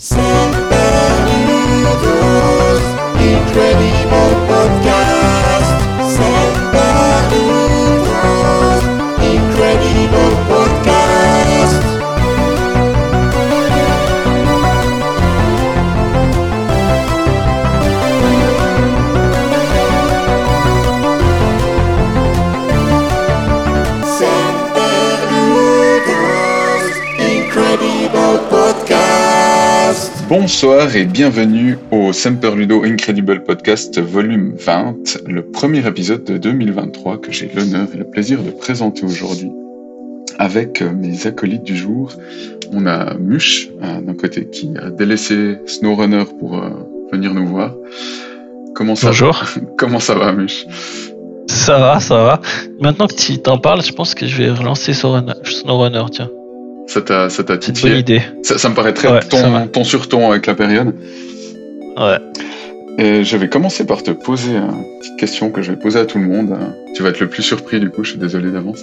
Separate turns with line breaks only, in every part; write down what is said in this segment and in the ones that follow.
Saludos, Incredible Podcast.
Bonsoir et bienvenue au Semper Ludo Incredible Podcast volume 20, le premier épisode de 2023 que j'ai l'honneur et le plaisir de présenter aujourd'hui. Avec euh, mes acolytes du jour, on a Mush euh, d'un côté qui a délaissé SnowRunner pour euh, venir nous voir. Comment ça
Bonjour.
va Comment ça va Mush?
Ça va, ça va. Maintenant que tu t'en parles, je pense que je vais relancer SnowRunner tiens.
Ça t'a ça t'a
bonne
titillé
idée.
ça, ça me paraît très
Ouais,
ton, ton sur ton avec la période.
Ouais.
Et je vais commencer par te poser une petite question que je vais poser à tout le monde. Euh, Tu vas être le plus surpris du coup, je suis désolé d'avance.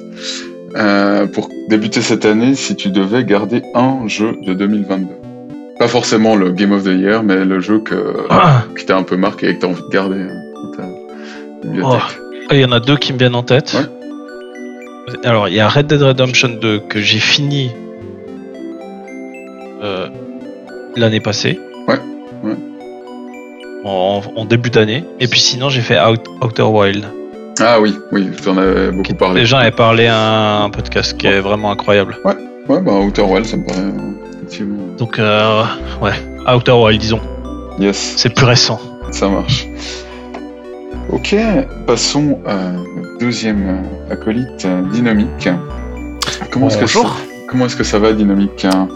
Euh, pour débuter cette année, si tu devais garder un jeu de 2022. Pas forcément le Game of the Year, mais le jeu que,
Ah.
qui t'a un peu marqué et que t'as envie de garder euh, dans ta bibliothèque.
Ah, Il y en a deux qui me viennent en tête. Alors, il y a Red Dead Redemption 2 que j'ai fini euh, l'année passée.
Ouais, ouais.
En, en début d'année. Et puis sinon, j'ai fait Out- Outer Wild.
Ah oui, oui, tu en avais beaucoup parlé.
Les gens avaient parlé à un podcast qui est vraiment incroyable.
Ouais, bah Outer Wild, ça me paraît euh, effectivement.
Donc, euh, ouais, Outer Wild, disons.
Yes.
C'est plus récent.
Ça marche. Ok, passons à notre deuxième euh, acolyte, euh, Dynamique. Comment est-ce que ça,
Bonjour.
comment est-ce que ça va, Dynamique hein?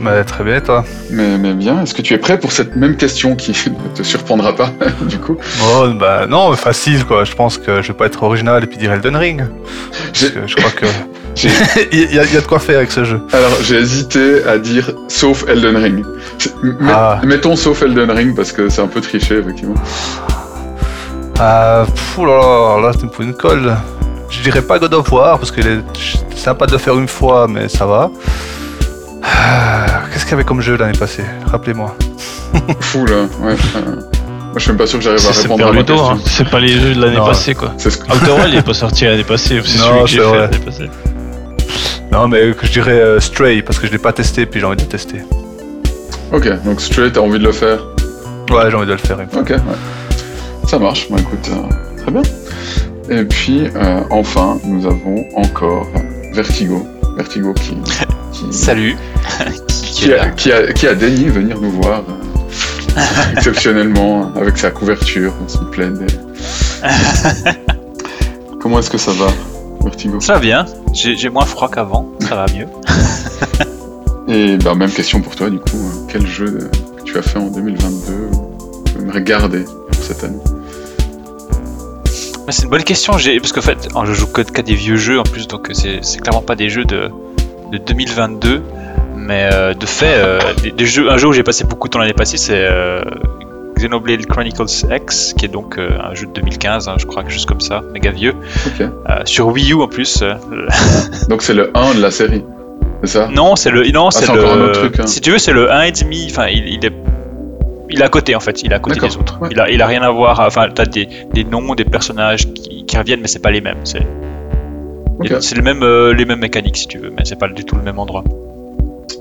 Bah, très bien, toi
mais, mais bien, est-ce que tu es prêt pour cette même question qui ne te surprendra pas, du coup?
Oh, bah non, facile quoi. Je pense que je vais pas être original et puis dire Elden Ring. Parce que je crois que. il, y a, il y a de quoi faire avec ce jeu.
Alors, j'ai hésité à dire sauf Elden Ring. Met-
Ah.
Mettons sauf Elden Ring parce que c'est un peu triché, effectivement.
Ah, pfff, là, là, là, tu me fous une colle. Je dirais pas God of War parce que c'est sympa de le faire une fois, mais ça va. Ah, Qu'est-ce qu'il y avait comme jeu l'année passée? Rappelez-moi.
Fou, là. Ouais. euh, moi, je suis même pas sûr que j'arrive à répondre à question.
hein. c'est pas les jeux de l'année passée quoi.
Que-
Outer Wild il est pas sorti l'année passée, c'est
Non,
celui que j'ai fait l'année passée.
Non, mais que je dirais euh, Stray parce que je l'ai pas testé puis j'ai envie de le tester.
Ok, donc straight, t'as envie de le faire?
Ouais, j'ai envie de le faire. une fois.
Ok, ouais. Ça marche, bah écoute, euh, très bien. Et puis, euh, enfin, nous avons encore Vertigo. Vertigo qui, qui,
Salut. qui,
a, qui, a, qui a daigné venir nous voir euh, exceptionnellement avec sa couverture, son plaid. Comment est-ce que ça va, Vertigo
Ça va bien. J'ai moins froid qu'avant. Ça va mieux.
Et bah, même question pour toi, du coup. euh, Quel jeu que tu as fait en 2022 ou que tu aimerais garder pour cette année?
C'est une bonne question. Parce qu'en fait, je joue que qu'à des vieux jeux en plus, donc euh, c'est c'est clairement pas des jeux de, de 2022. Mais euh, de fait, euh, des, des jeux, un jeu où j'ai passé beaucoup de temps l'année passée, c'est euh, Xenoblade Chronicles X, qui est donc un jeu de 2015, hein, je crois, quelque chose comme ça, méga vieux. Sur Wii U en plus.
Donc c'est le 1 de la série, c'est ça?
Non, c'est le. Non, c'est
c'est
le.
encore un autre truc, hein.
Si tu veux, c'est le 1,5. Enfin, il, il est. Il est à côté en fait, il est à côté des autres.
ouais.
Il, a, il a rien à voir. Enfin, t'as des, des noms, des personnages qui, qui reviennent, mais c'est pas les mêmes. C'est
Ok.
c'est le même, euh, les mêmes mécaniques si tu veux, mais c'est pas du tout le même endroit.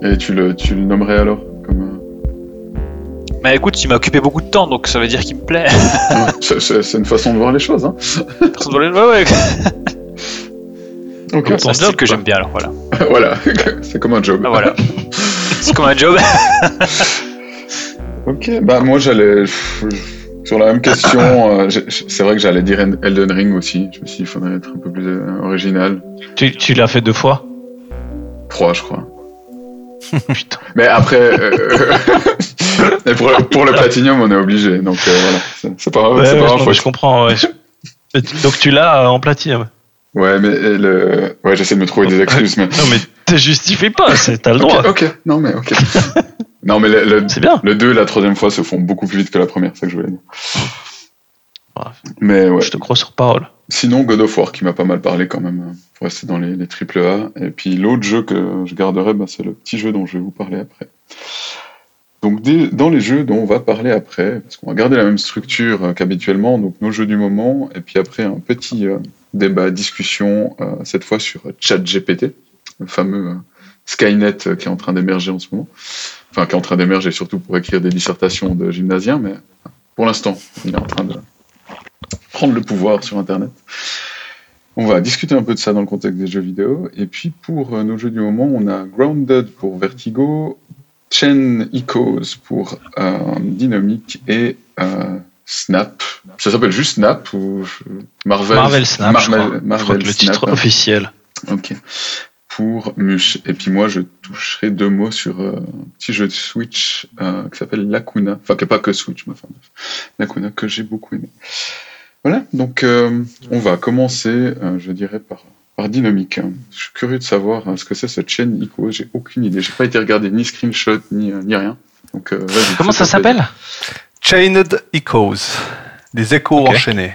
Et tu le, tu le nommerais alors comme, euh,
Mais écoute, il m'a occupé beaucoup de temps, donc ça veut dire qu'il me plaît.
c'est- une façon de voir les choses. Hein.
Personne doit le- ouais, ouais.
Ok,
C'est un style que j'aime bien, alors voilà.
voilà, c'est comme un job.
Ah, voilà. c'est comme un job.
Ok, bah moi j'allais sur la même question. euh, c'est vrai que j'allais dire Elden Ring aussi. Je me suis dit il faudrait être un peu plus euh, original.
Tu, tu l'as fait deux fois?
3 je crois.
Putain.
Mais après, euh, et pour, le- pour le platinum on est obligé. Donc euh, voilà, c'est pas,
Ouais, ouais,
pas grave.
je comprends. ouais. Donc tu l'as euh, en platinum.
Ouais, mais le... ouais, j'essaie de me trouver des excuses. Mais...
Non mais te justifie pas, t'as le droit.
Ok, ok, non mais ok. non mais le, le,
C'est bien.
le 2 et la troisième fois se font beaucoup plus vite que la première, c'est ça que je voulais dire.
Ouais.
Mais ouais.
Je te crois sur parole.
Sinon, God of War qui m'a pas mal parlé quand même, euh, pour rester dans les, les triple A. Et puis l'autre jeu que je garderai, bah, c'est le petit jeu dont je vais vous parler après. Donc dans les jeux dont on va parler après, parce qu'on va garder la même structure euh, qu'habituellement, donc nos jeux du moment, et puis après un petit euh, débat, discussion, euh, cette fois sur ChatGPT, le fameux euh, Skynet euh, qui est en train d'émerger en ce moment. Enfin, qui est en train d'émerger surtout pour écrire des dissertations de gymnasiens, mais pour l'instant, il est en train de prendre le pouvoir sur Internet. On va discuter un peu de ça dans le contexte des jeux vidéo. Et puis pour euh, nos jeux du moment, on a Grounded pour Vertigo, Chain Echoes pour euh, Dynamic et euh, Snap. Ça s'appelle juste Snap ou Marvel?
Marvel Snap, je
Marvel.
Je
Marvel
crois que le
Snap,
titre
hein.
officiel.
Ok. Pour Mush. Et puis moi, je toucherai deux mots sur euh, un petit jeu de Switch euh, qui s'appelle Lacuna. Enfin, qui n'est pas que Switch, mais enfin, bref. Lacuna que j'ai beaucoup aimé. Voilà, donc euh, on va commencer, euh, je dirais, par, par Dynamique. Je suis curieux de savoir hein, ce que c'est cette chaîne ICO. J'ai aucune idée. J'ai pas été regarder ni screenshot, ni, euh, ni rien. Donc, euh,
Comment ça s'appelle?
Chained Echoes, des échos enchaînés.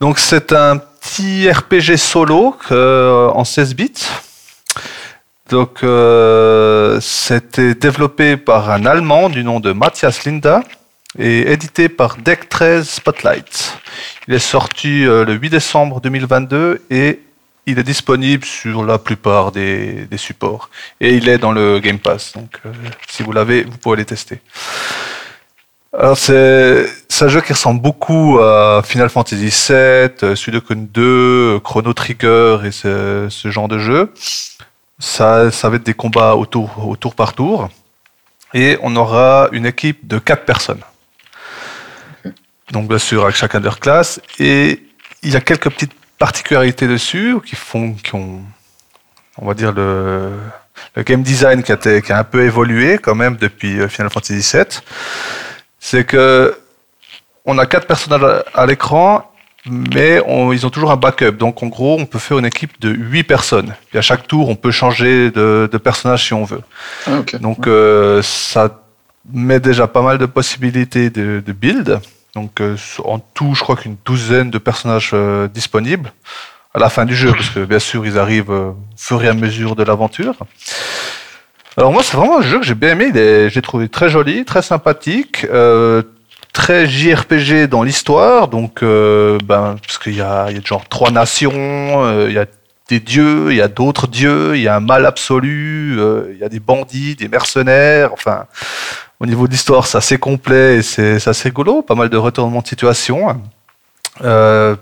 Donc c'est un petit RPG solo euh, en 16 bits. Donc euh, c'était développé par un Allemand du nom de Matthias Linda et édité par Deck 13 Spotlight. Il est sorti euh, le 8 décembre 2022 et il est disponible sur la plupart des, supports. Et il est dans le Game Pass. Donc euh, si vous l'avez, vous pouvez les tester. Alors c'est un jeu qui ressemble beaucoup à Final Fantasy VII, Sudoku 2, euh, Chrono Trigger et ce genre de jeu. Ça, ça va être des combats au tour, au tour par tour. Et on aura une équipe de quatre personnes. Donc bien sûr avec chacun de leur classe. Et il y a quelques petites particularités dessus qui font, qui ont, on va dire le, le game design qui a, été- qui a un peu évolué quand même depuis euh, Final Fantasy VII c'est que on a quatre personnages à l'écran, mais on- ils ont toujours un backup. Donc en gros, on peut faire une équipe de huit personnes. Et à chaque tour, on peut changer de, de personnage si on veut.
Ah.
Donc euh, ça met déjà pas mal de possibilités de, de build. Donc euh, en tout, je crois qu'une douzaine de personnages euh, disponibles à la fin du jeu, parce que bien sûr, ils arrivent euh, au fur et à mesure de l'aventure. Alors moi, c'est vraiment un jeu que j'ai bien aimé. J'ai trouvé très joli, très sympathique, euh, très JRPG dans l'histoire. Donc, euh, ben, parce qu'il y y a genre trois nations, euh, il y a des dieux, il y a d'autres dieux, il y a un mal absolu, euh, il y a des bandits, des mercenaires. Enfin, au niveau de l'histoire, c'est assez complet et c'est assez rigolo. Pas mal de retournements de situation. Euh,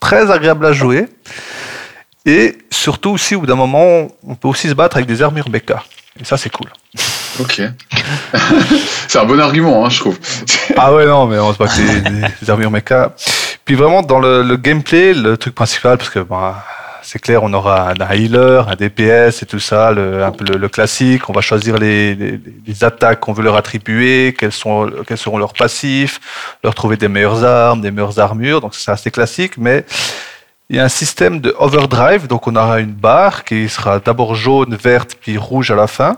très agréable à jouer. Et surtout aussi, au bout d'un moment, on peut aussi se battre avec des armures mecha. Et ça, c'est cool.
Ok. c'est un bon argument, hein, je trouve.
Ah ouais, non, mais on se bat avec des, des- des armures mecha. Puis vraiment, dans le, le gameplay, le truc principal, parce que bah, c'est clair, on aura un, un healer, un DPS et tout ça, le, un peu le, le classique. On va choisir les, les, les attaques qu'on veut leur attribuer, quels, sont, quels seront leurs passifs, leur trouver des meilleures armes, des meilleures armures. Donc c'est assez classique, mais il y a un système de overdrive. Donc on aura une barre qui sera d'abord jaune, verte, puis rouge à la fin.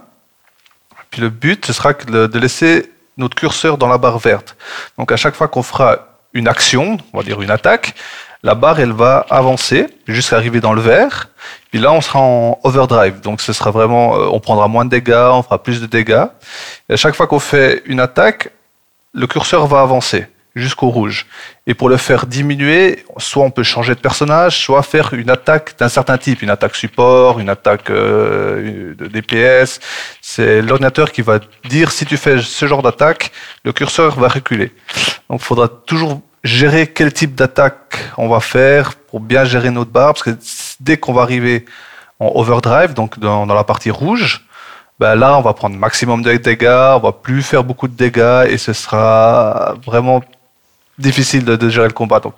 Le but, ce sera de- laisser notre curseur dans la barre verte. Donc à chaque fois qu'on fera une action, on va dire une attaque, la barre elle va avancer jusqu'à arriver dans le vert. Puis là on sera en overdrive. Donc ce sera vraiment, euh, on prendra moins de dégâts, on fera plus de dégâts. Chaque fois qu'on fait une attaque, le curseur va avancer jusqu'au rouge. Et pour le faire diminuer, soit on peut changer de personnage, soit faire une attaque d'un certain type, une attaque support, une attaque euh, de DPS. C'est l'ordinateur qui va dire si tu fais ce genre d'attaque, le curseur va reculer. Donc il faudra toujours gérer quel type d'attaque on va faire pour bien gérer notre barre, parce que dès qu'on va arriver en overdrive, donc dans, dans la partie rouge, ben là on va prendre maximum de dégâts, on va plus faire beaucoup de dégâts et ce sera vraiment difficile de, de gérer le combat. Donc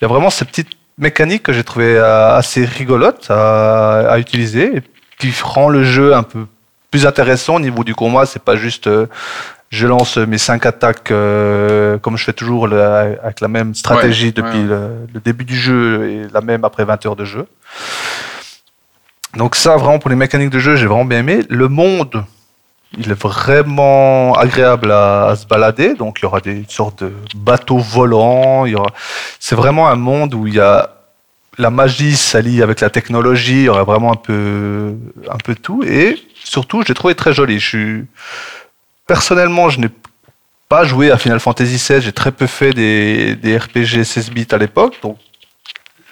il y a vraiment ces petites mécaniques que j'ai trouvé euh, assez rigolotes à, à utiliser et qui rend le jeu un peu plus intéressant au niveau du combat. C'est pas juste euh, je lance mes cinq attaques euh, comme je fais toujours le- avec la même stratégie
Ouais,
depuis
ouais.
Le, le début du jeu et la même après 20 heures de jeu. Donc ça, vraiment pour les mécaniques de jeu, j'ai vraiment bien aimé. Le monde, il est vraiment agréable à, se balader. Donc il y aura des sortes de bateaux volants. Il y aura... C'est vraiment un monde où il y a la magie s'allie avec la technologie. Il y aura vraiment un peu, un peu tout. Et surtout, je l'ai trouvé très joli. Je suis personnellement, je n'ai pas joué à Final Fantasy XVI. J'ai très peu fait des, des RPG 16 bits à l'époque. Donc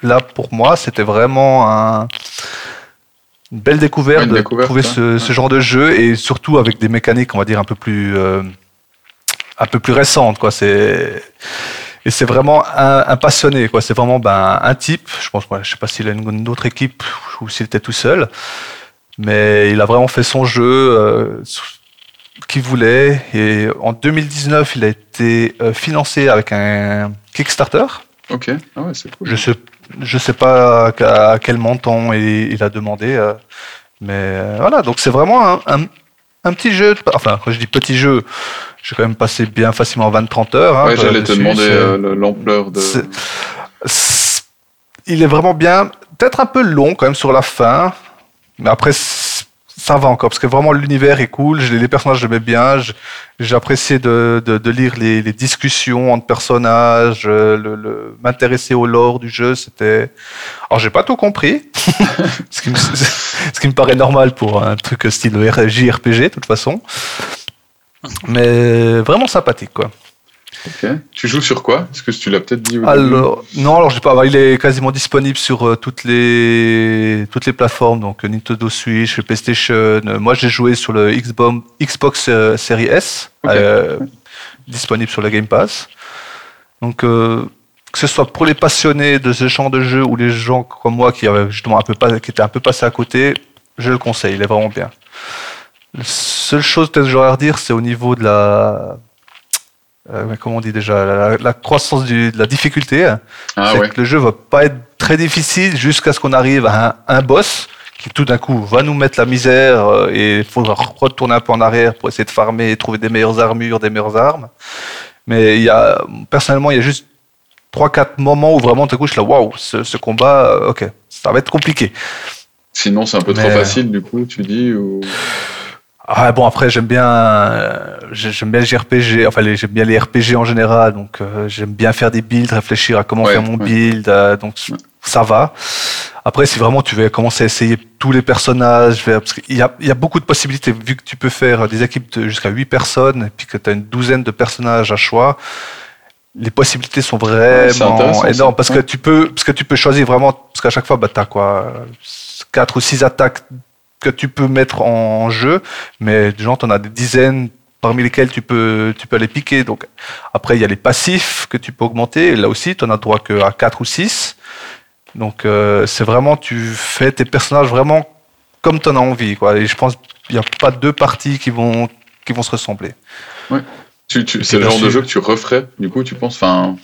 là, pour moi, c'était vraiment un, une belle découverte de trouver
hein.
ce, ce genre de jeu et surtout avec des mécaniques, on va dire, un peu plus, euh, un peu plus récentes. Quoi. C'est, et c'est vraiment un, un passionné. Quoi. C'est vraiment ben, un type. Je pense, ouais, je sais pas s'il a une, une autre équipe ou s'il était tout seul. Mais il a vraiment fait son jeu euh, qu'il voulait. Et en 2019, il a été euh, financé avec un Kickstarter.
Ok, ah ouais, c'est cool.
Je sais, je sais pas à, quel montant il, a demandé, euh, mais euh, voilà. Donc c'est vraiment un, un, un petit jeu. de- enfin, quand je dis petit jeu, j'ai quand même passé bien facilement 20-30 heures. hein,
ouais, j'allais te
dessus,
demander euh, l'ampleur de.
c'est- il est vraiment bien. Peut-être un peu long quand même sur la fin, mais après c- ça va encore parce que vraiment l'univers est cool. Les personnages j'aimais bien. j'- J'ai apprécié de, de, de lire les, discussions entre personnages, euh, m'intéresser au lore du jeu. C'était. Alors j'ai pas tout compris, ce, qui me, ce qui me paraît normal pour un truc style JRPG de toute façon. Mais vraiment sympathique quoi.
Ok. Tu joues sur quoi? Est-ce que tu l'as peut-être dit
Alors, non, alors je sais pas, il est quasiment disponible sur euh, toutes les toutes les plateformes, donc euh, Nintendo Switch, PlayStation. Euh, moi, j'ai joué sur le Xbox, Xbox euh, Series S, euh, disponible sur le Game Pass. Donc, que ce soit pour les passionnés de ce genre de jeu ou les gens comme moi qui avaient justement un peu pas, qui étaient un peu passés à côté, je le conseille, il est vraiment bien. La seule chose peut-être que j'aurais à redire, c'est au niveau de la euh, comment on dit déjà la, la croissance du- de la difficulté
Ah
c'est
ouais.
que le jeu va pas être très difficile jusqu'à ce qu'on arrive à un, un boss qui tout d'un coup va nous mettre la misère euh, et il faudra retourner un peu en arrière pour essayer de farmer et trouver des meilleures armures, des meilleures armes. Mais il y a, personnellement, il y a juste 3-4 moments où vraiment tout d'un coup je suis là, waouh, ce, ce combat, euh, ok, ça va être compliqué.
Sinon, c'est un peu trop facile, du coup, tu dis ou...
Ah bon après j'aime bien euh, j'ai- j'aime bien les JRPG enfin j'aime bien les RPG en général donc euh, j'aime bien faire des builds réfléchir à comment
Ouais,
faire mon
ouais.
build euh, donc ça va. Après si vraiment tu veux commencer à essayer tous les personnages parce qu'il y a, il y a beaucoup de possibilités vu que tu peux faire des équipes de jusqu'à 8 personnes et puis que tu as une douzaine de personnages à choix les possibilités sont vraiment énormes parce que tu peux parce que tu peux choisir vraiment parce qu'à chaque fois bah t'as quoi quatre ou six attaques que tu peux mettre en jeu mais genre tu en as des dizaines parmi lesquelles tu peux tu peux aller piquer. Donc après il y a les passifs que tu peux augmenter. Et là aussi tu en as droit que à 4 ou 6 donc euh, c'est vraiment tu fais tes personnages vraiment comme tu en as envie quoi. Et je pense qu'il n'y a pas deux parties qui vont qui vont se ressembler.
Tu, tu,
Et
c'est le genre de jeu que tu referais, du coup, tu penses Enfin,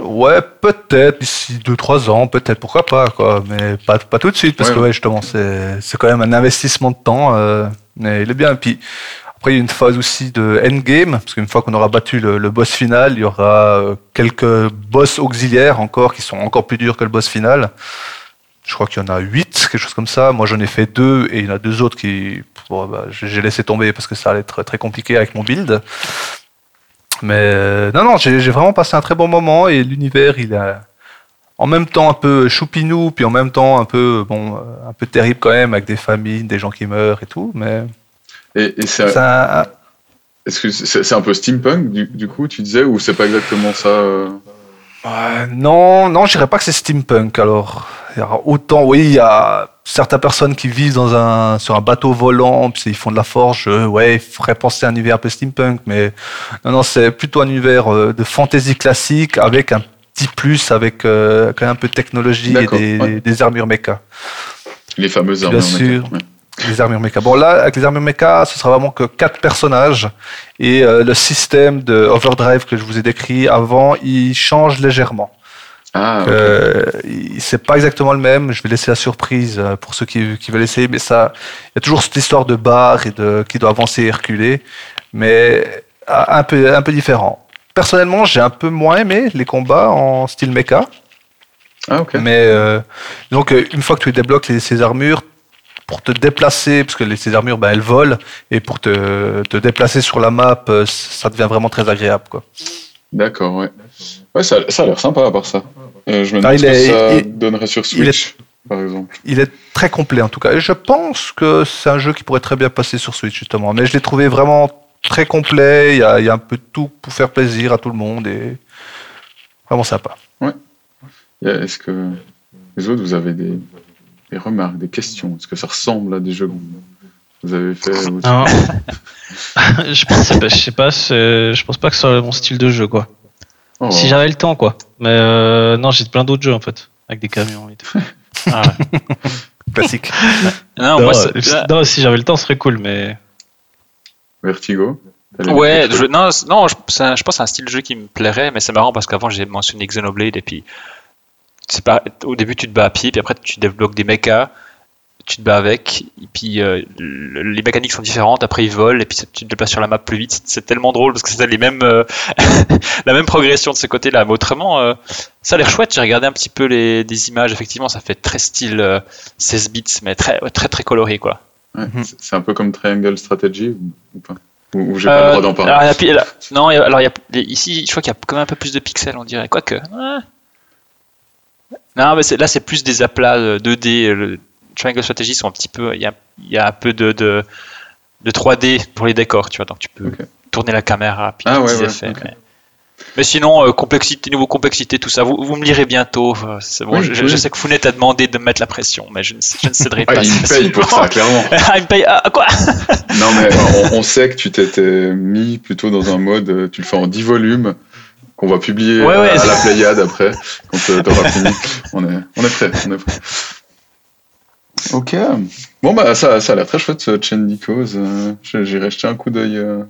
Ouais, peut-être d'ici 2-3 ans, peut-être, pourquoi pas, quoi. Mais pas, pas tout de suite, parce
Ouais,
que
ouais.
justement, c'est c'est quand même un investissement de temps. euh, mais il est bien. Et puis après, il y a une phase aussi de endgame, parce qu'une fois qu'on aura battu le, le boss final, il y aura euh, quelques boss auxiliaires encore qui sont encore plus durs que le boss final. Je crois qu'il y en a 8, quelque chose comme ça. Moi, j'en ai fait deux, et il y en a deux autres qui, bon, bah, j'ai laissé tomber parce que ça allait être très compliqué avec mon build. Mais euh, non, non, j'ai vraiment passé un très bon moment et l'univers, il est en même temps un peu choupinou, puis en même temps un peu, bon, euh, un peu terrible quand même, avec des familles, des gens qui meurent et tout. Mais
et,
ça,
est-ce que c'est, un peu steampunk, du, du coup, tu disais, ou c'est pas exactement ça euh
non, non, je dirais pas que c'est steampunk. Alors, il y aura autant, oui, il y a certaines personnes qui vivent dans un, sur un bateau volant, puis ils font de la forge. euh, ouais, il faudrait penser à un univers un peu steampunk, mais non, non, c'est plutôt un univers euh, de fantasy classique avec un petit plus, avec euh, quand même un peu de technologie et des,
ouais.
des armures méca.
Les fameuses
Bien
armures
sûr.
mécaniques, ouais.
Les armures méca. Bon, là, avec les armures méca, ce sera vraiment que quatre personnages. Et le système de overdrive que je vous ai décrit avant, il change légèrement.
Ah.
Euh, c'est pas exactement le même. Je vais laisser la surprise euh, pour ceux qui, qui veulent essayer, mais ça, il y a toujours cette histoire de barre et de qui doit avancer et reculer, mais euh, un peu un peu différent. Personnellement, j'ai un peu moins aimé les combats en style mecha,
Ah, ok.
mais euh, donc une fois que tu débloques les, ces armures pour te déplacer, parce que les, ces armures, ben, elles volent, et pour te, te déplacer sur la map, ça devient vraiment très agréable, quoi.
D'accord, ouais. Ouais, ça, ça a l'air sympa à part ça. Euh, je me
Ah,
demande ce que
est-
ça
il-
donnerait sur
il est-
Switch. par exemple.
Il est très complet en tout cas. Et je pense que c'est un jeu qui pourrait très bien passer sur Switch justement. Mais je l'ai trouvé vraiment très complet. Il y, a, il y a un peu de tout pour faire plaisir à tout le monde et vraiment sympa.
Et Est-ce que les autres, vous avez des, des remarques, des questions? Est-ce que ça ressemble à des jeux vous- avez fait
Non. je pense, pas- je sais pas, je pense pas que ce soit mon style de jeu, quoi.
Oh,
Si j'avais le temps, quoi. Mais euh, non, j'ai plein d'autres jeux, en fait, avec des camions et tout.
Ah ouais.
Classique.
Non,
non,
moi,
euh, non, si j'avais le temps, ce serait cool, mais
Vertigo
Ouais, je, non, non je, c'est un- je pense que c'est un style de jeu qui me plairait, mais c'est marrant parce qu'avant j'ai mentionné Xenoblade et puis c'est pas, au début tu te bats à pied, puis après tu débloques des mechas, tu te bats avec, et puis euh, le- les mécaniques sont différentes, après ils volent et puis tu te déplaces sur la map plus vite. C'est- tellement drôle parce que c'est les mêmes, euh, la même progression de ce côté-là. Mais autrement, euh, ça a l'air chouette. J'ai regardé un petit peu les, des images, effectivement, ça fait très style euh, 16 bits, mais très, très très coloré quoi.
Ouais,
Mhm.
c'est- C'est un peu comme Triangle Strategy ou, pas? Ou, j'ai pas le
Euh,
droit d'en parler?
alors, là- non, alors il y a, ici, je crois qu'il y a quand même un peu plus de pixels, on dirait. Quoique. Non, mais là, c'est plus des aplats euh, 2D. euh, Le Triangle Strategy sont un petit peu. Il y a, il y a un peu de, de, de 3D pour les décors, tu vois. Donc tu peux tourner la caméra, puis
Ah
des
ouais, ouais,
effets. Mais, mais sinon, euh, complexité, niveau complexité, tout ça, vous, vous me lirez bientôt. euh, c'est bon,
Oui,
je,
oui.
je sais que Founet a demandé de me mettre la pression, mais je ne, je ne céderai
Ah,
pas.
il me paye pour ça, clairement.
ah, il me paye. Ah, quoi?
Non, mais euh, on, on sait que tu t'étais mis plutôt dans un mode, euh, tu le fais en 10 volumes, qu'on va publier
Ouais,
euh,
ouais,
à la Pléiade après, quand tu auras fini. On est, on est prêt, on est prêt. Ok. Bon, bah, ça, ça a l'air très chouette, ce Cause. Euh, J'irai jeter un coup d'œil. euh.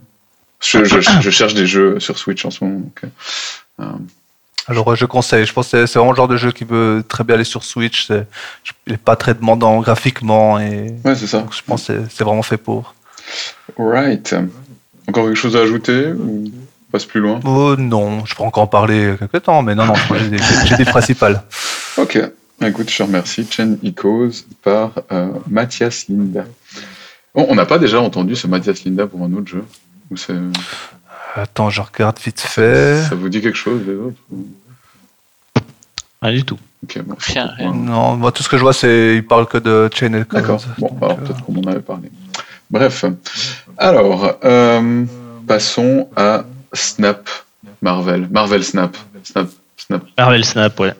Je, je, je cherche des jeux sur Switch en ce moment. donc, euh,
Alors euh, je conseille, je pense que c'est- vraiment le genre de jeu qui peut très bien aller sur Switch. Il n'est pas très demandant graphiquement et
ouais, c'est ça.
donc je pense que c'est- vraiment fait pour.
Right. Encore quelque chose à ajouter ou on passe plus loin?
Oh non, je pourrais encore en parler quelques temps, mais non, non, j'ai des, des principales.
Ok. Écoute, je te remercie. Chen Icos par euh, Mathias Linda. Bon, on n'a pas déjà entendu ce Mathias Linda pour un autre jeu? Ou c'est-
Attends, je regarde vite fait.
ça vous dit quelque chose les autres
rien du tout.
Bon.
Rien, rien.
Non, moi tout ce que je vois, c'est il parle que de Chain and
D'accord. Bon,
Donc,
alors
euh,
peut-être qu'on en avait parlé. Bref. Alors, euh, passons à Snap Marvel. Marvel Snap. Snap. Snap.
Marvel Snap, ouais.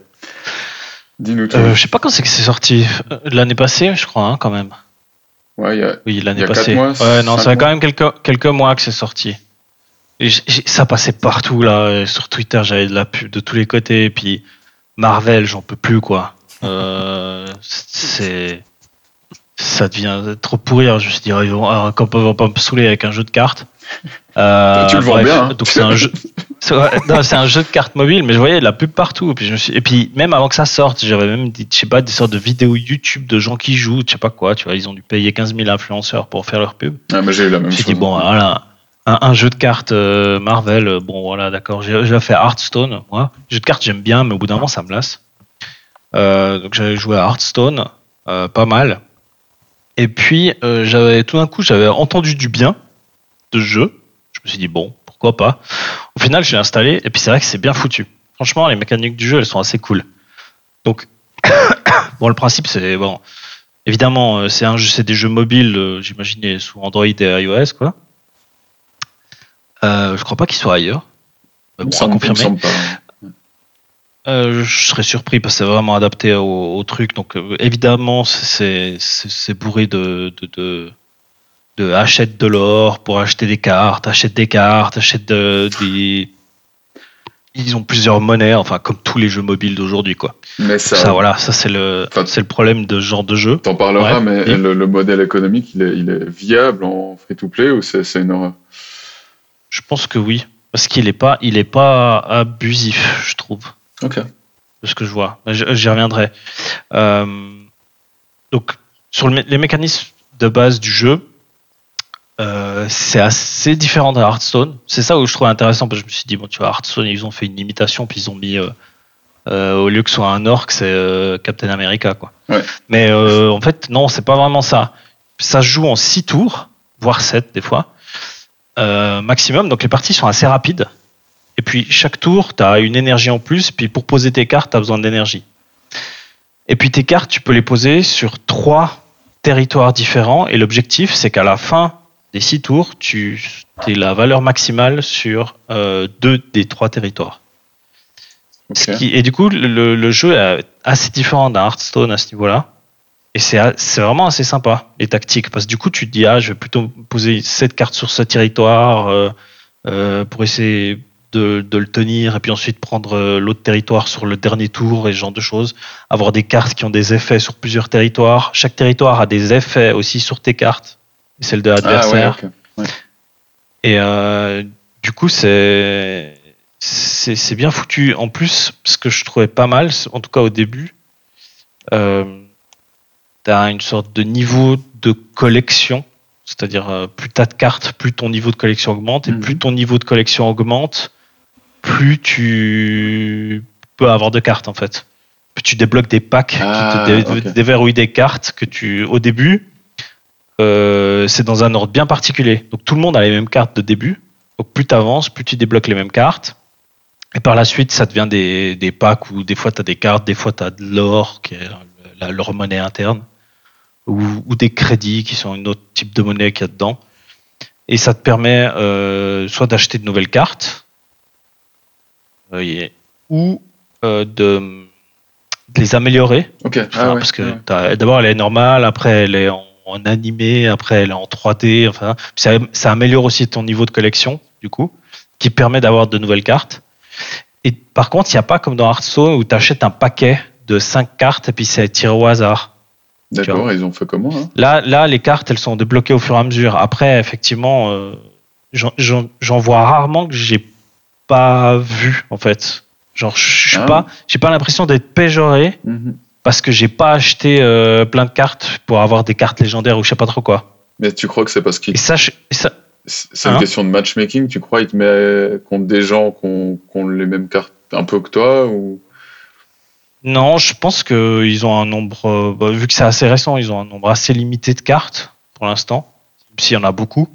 Dis-nous tout.
Euh, je sais pas quand c'est que c'est sorti. Euh, L'année passée, je crois, hein, quand même.
Ouais, y a...
Oui, l'année passée.
mois,
ouais, non, ça fait quand même quelques, quelques mois que c'est sorti. Et ça passait partout, là. Et Sur Twitter, j'avais de la pub de tous les côtés. Et puis, Marvel, j'en peux plus, quoi. Euh, c'est. Ça devient trop pourrir. Je me suis dit, ils vont, ah, quand ils vont pas me saouler avec un jeu de cartes. Euh,
Tu le
bref,
bien, hein.
Donc, c'est un jeu. C'est un jeu de cartes mobile, mais je voyais la pub partout. Et puis, je me suis, et puis même avant que ça sorte, j'avais même, dit, je sais pas, des sortes de vidéos YouTube de gens qui jouent, je sais pas quoi, tu vois, ils ont dû payer 15 000 influenceurs pour faire leur pub.
Ah, mais j'ai eu la même
J'ai
chose.
dit, bon, voilà, un, un jeu de cartes euh, Marvel, euh, bon, voilà, d'accord. J'ai fait Hearthstone, moi. Jeu de cartes, j'aime bien, mais au bout d'un moment, ça me lasse. Euh, donc, j'avais joué à Hearthstone, euh, pas mal. Et puis, j'avais tout d'un coup, j'avais entendu du bien de ce jeu. Je me suis dit, bon, pourquoi pas. Au final, je l'ai installé, et puis c'est vrai que c'est bien foutu. Franchement, les mécaniques du jeu, elles sont assez cool. Donc, bon, le principe, c'est bon. Évidemment, euh, c'est un jeu, c'est des jeux mobiles, euh, j'imagine, sous Android et iOS, quoi. Euh, je crois pas qu'ils soient ailleurs. Mais bon,
me
confirmer.
pas.
Euh, je serais surpris parce que c'est vraiment adapté au, au truc. Donc euh, évidemment, c'est bourré de, de, de, de achète de l'or pour acheter des cartes, achète des cartes, achète de- des. Ils ont plusieurs monnaies, enfin comme tous les jeux mobiles d'aujourd'hui, quoi.
Mais ça,
Ça, voilà, ça c'est le
Enfin,
c'est le problème de ce genre de jeu.
T'en parleras,
Ouais,
mais le, le modèle économique, il est, il est viable en free-to-play ou c'est c'est une horreur?
Je pense que oui, parce qu'il est pas il est pas abusif, je trouve.
Ok.
de ce que je vois. J'y reviendrai. Euh, donc, sur le mé- les mécanismes de base du jeu, euh, c'est assez différent de Hearthstone. C'est ça où je trouve intéressant, parce que je me suis dit, bon, tu vois, Hearthstone, ils ont fait une imitation, puis ils ont mis, euh, euh, au lieu que ce soit un orc, c'est euh, Captain America, quoi.
Ouais.
Mais euh, en fait, non, c'est pas vraiment ça. Ça se joue en 6 tours, voire 7 des fois, euh, maximum. Donc les parties sont assez rapides. Et puis chaque tour, tu as une énergie en plus. Puis pour poser tes cartes, tu as besoin d'énergie. Et puis tes cartes, tu peux les poser sur trois territoires différents. Et l'objectif, c'est qu'à la fin des six tours, tu aies la valeur maximale sur euh, deux des trois territoires. Ce qui- et du coup, le, le jeu est assez différent d'un Hearthstone à ce niveau-là. Et c'est vraiment assez sympa, les tactiques. Parce que du coup, tu te dis, ah, je vais plutôt poser cette carte sur ce territoire euh, euh, pour essayer de, de le tenir. Et puis ensuite prendre euh, l'autre territoire sur le dernier tour et ce genre de choses. Avoir des cartes qui ont des effets sur plusieurs territoires. Chaque territoire a des effets aussi sur tes cartes et celles de
Ah ouais,
l'adversaire. Et euh, du coup, c'est c'est bien foutu. En plus, ce que je trouvais pas mal, en tout cas au début, euh, t'as une sorte de niveau de collection. C'est-à-dire, euh, plus t'as de cartes, plus ton niveau de collection augmente. Et
Mhm.
plus ton niveau de collection augmente, plus tu peux avoir de cartes, en fait. Plus tu débloques des packs
Ah,
qui te dé-
ok.
déverrouillent des cartes que tu, au début, euh, c'est dans un ordre bien particulier. Donc tout le monde a les mêmes cartes de début. Donc plus tu avances, plus tu débloques les mêmes cartes. Et par la suite, ça devient des, des packs où des fois tu as des cartes, des fois tu as de l'or, qui est la- leur monnaie interne, ou, ou des crédits qui sont un autre type de monnaie qu'il y a dedans. Et ça te permet euh, soit d'acheter de nouvelles cartes, euh, et- ou euh, de, de les améliorer.
Ok.
Enfin,
Ah ouais,
parce que
ouais.
t'as- d'abord elle est normale, après elle est en, en animé, après elle est en 3D. Enfin, ça, ça améliore aussi ton niveau de collection, du coup, qui permet d'avoir de nouvelles cartes. Et par contre, il n'y a pas comme dans Hearthstone où tu achètes un paquet de 5 cartes et puis c'est tiré au hasard.
D'accord, ils ont fait comment hein
Là, là, les cartes, elles sont débloquées au fur et à mesure. Après, effectivement, euh, j'en- vois rarement que j'ai pas vu, en fait. Genre, je suis
Ah.
pas, j'ai pas l'impression d'être péjoré
Mhm.
Parce que j'ai pas acheté euh, plein de cartes pour avoir des cartes légendaires ou je sais pas trop quoi.
Mais tu crois que c'est parce qu'il
ça, je- et ça
C'est une
Hein
question de matchmaking, tu crois Il te met contre des gens qui ont, qui ont les mêmes cartes un peu que toi ou...
non, je pense qu'ils ont un nombre, euh, bah, vu que c'est assez récent, ils ont un nombre assez limité de cartes pour l'instant, même s'il y en a beaucoup.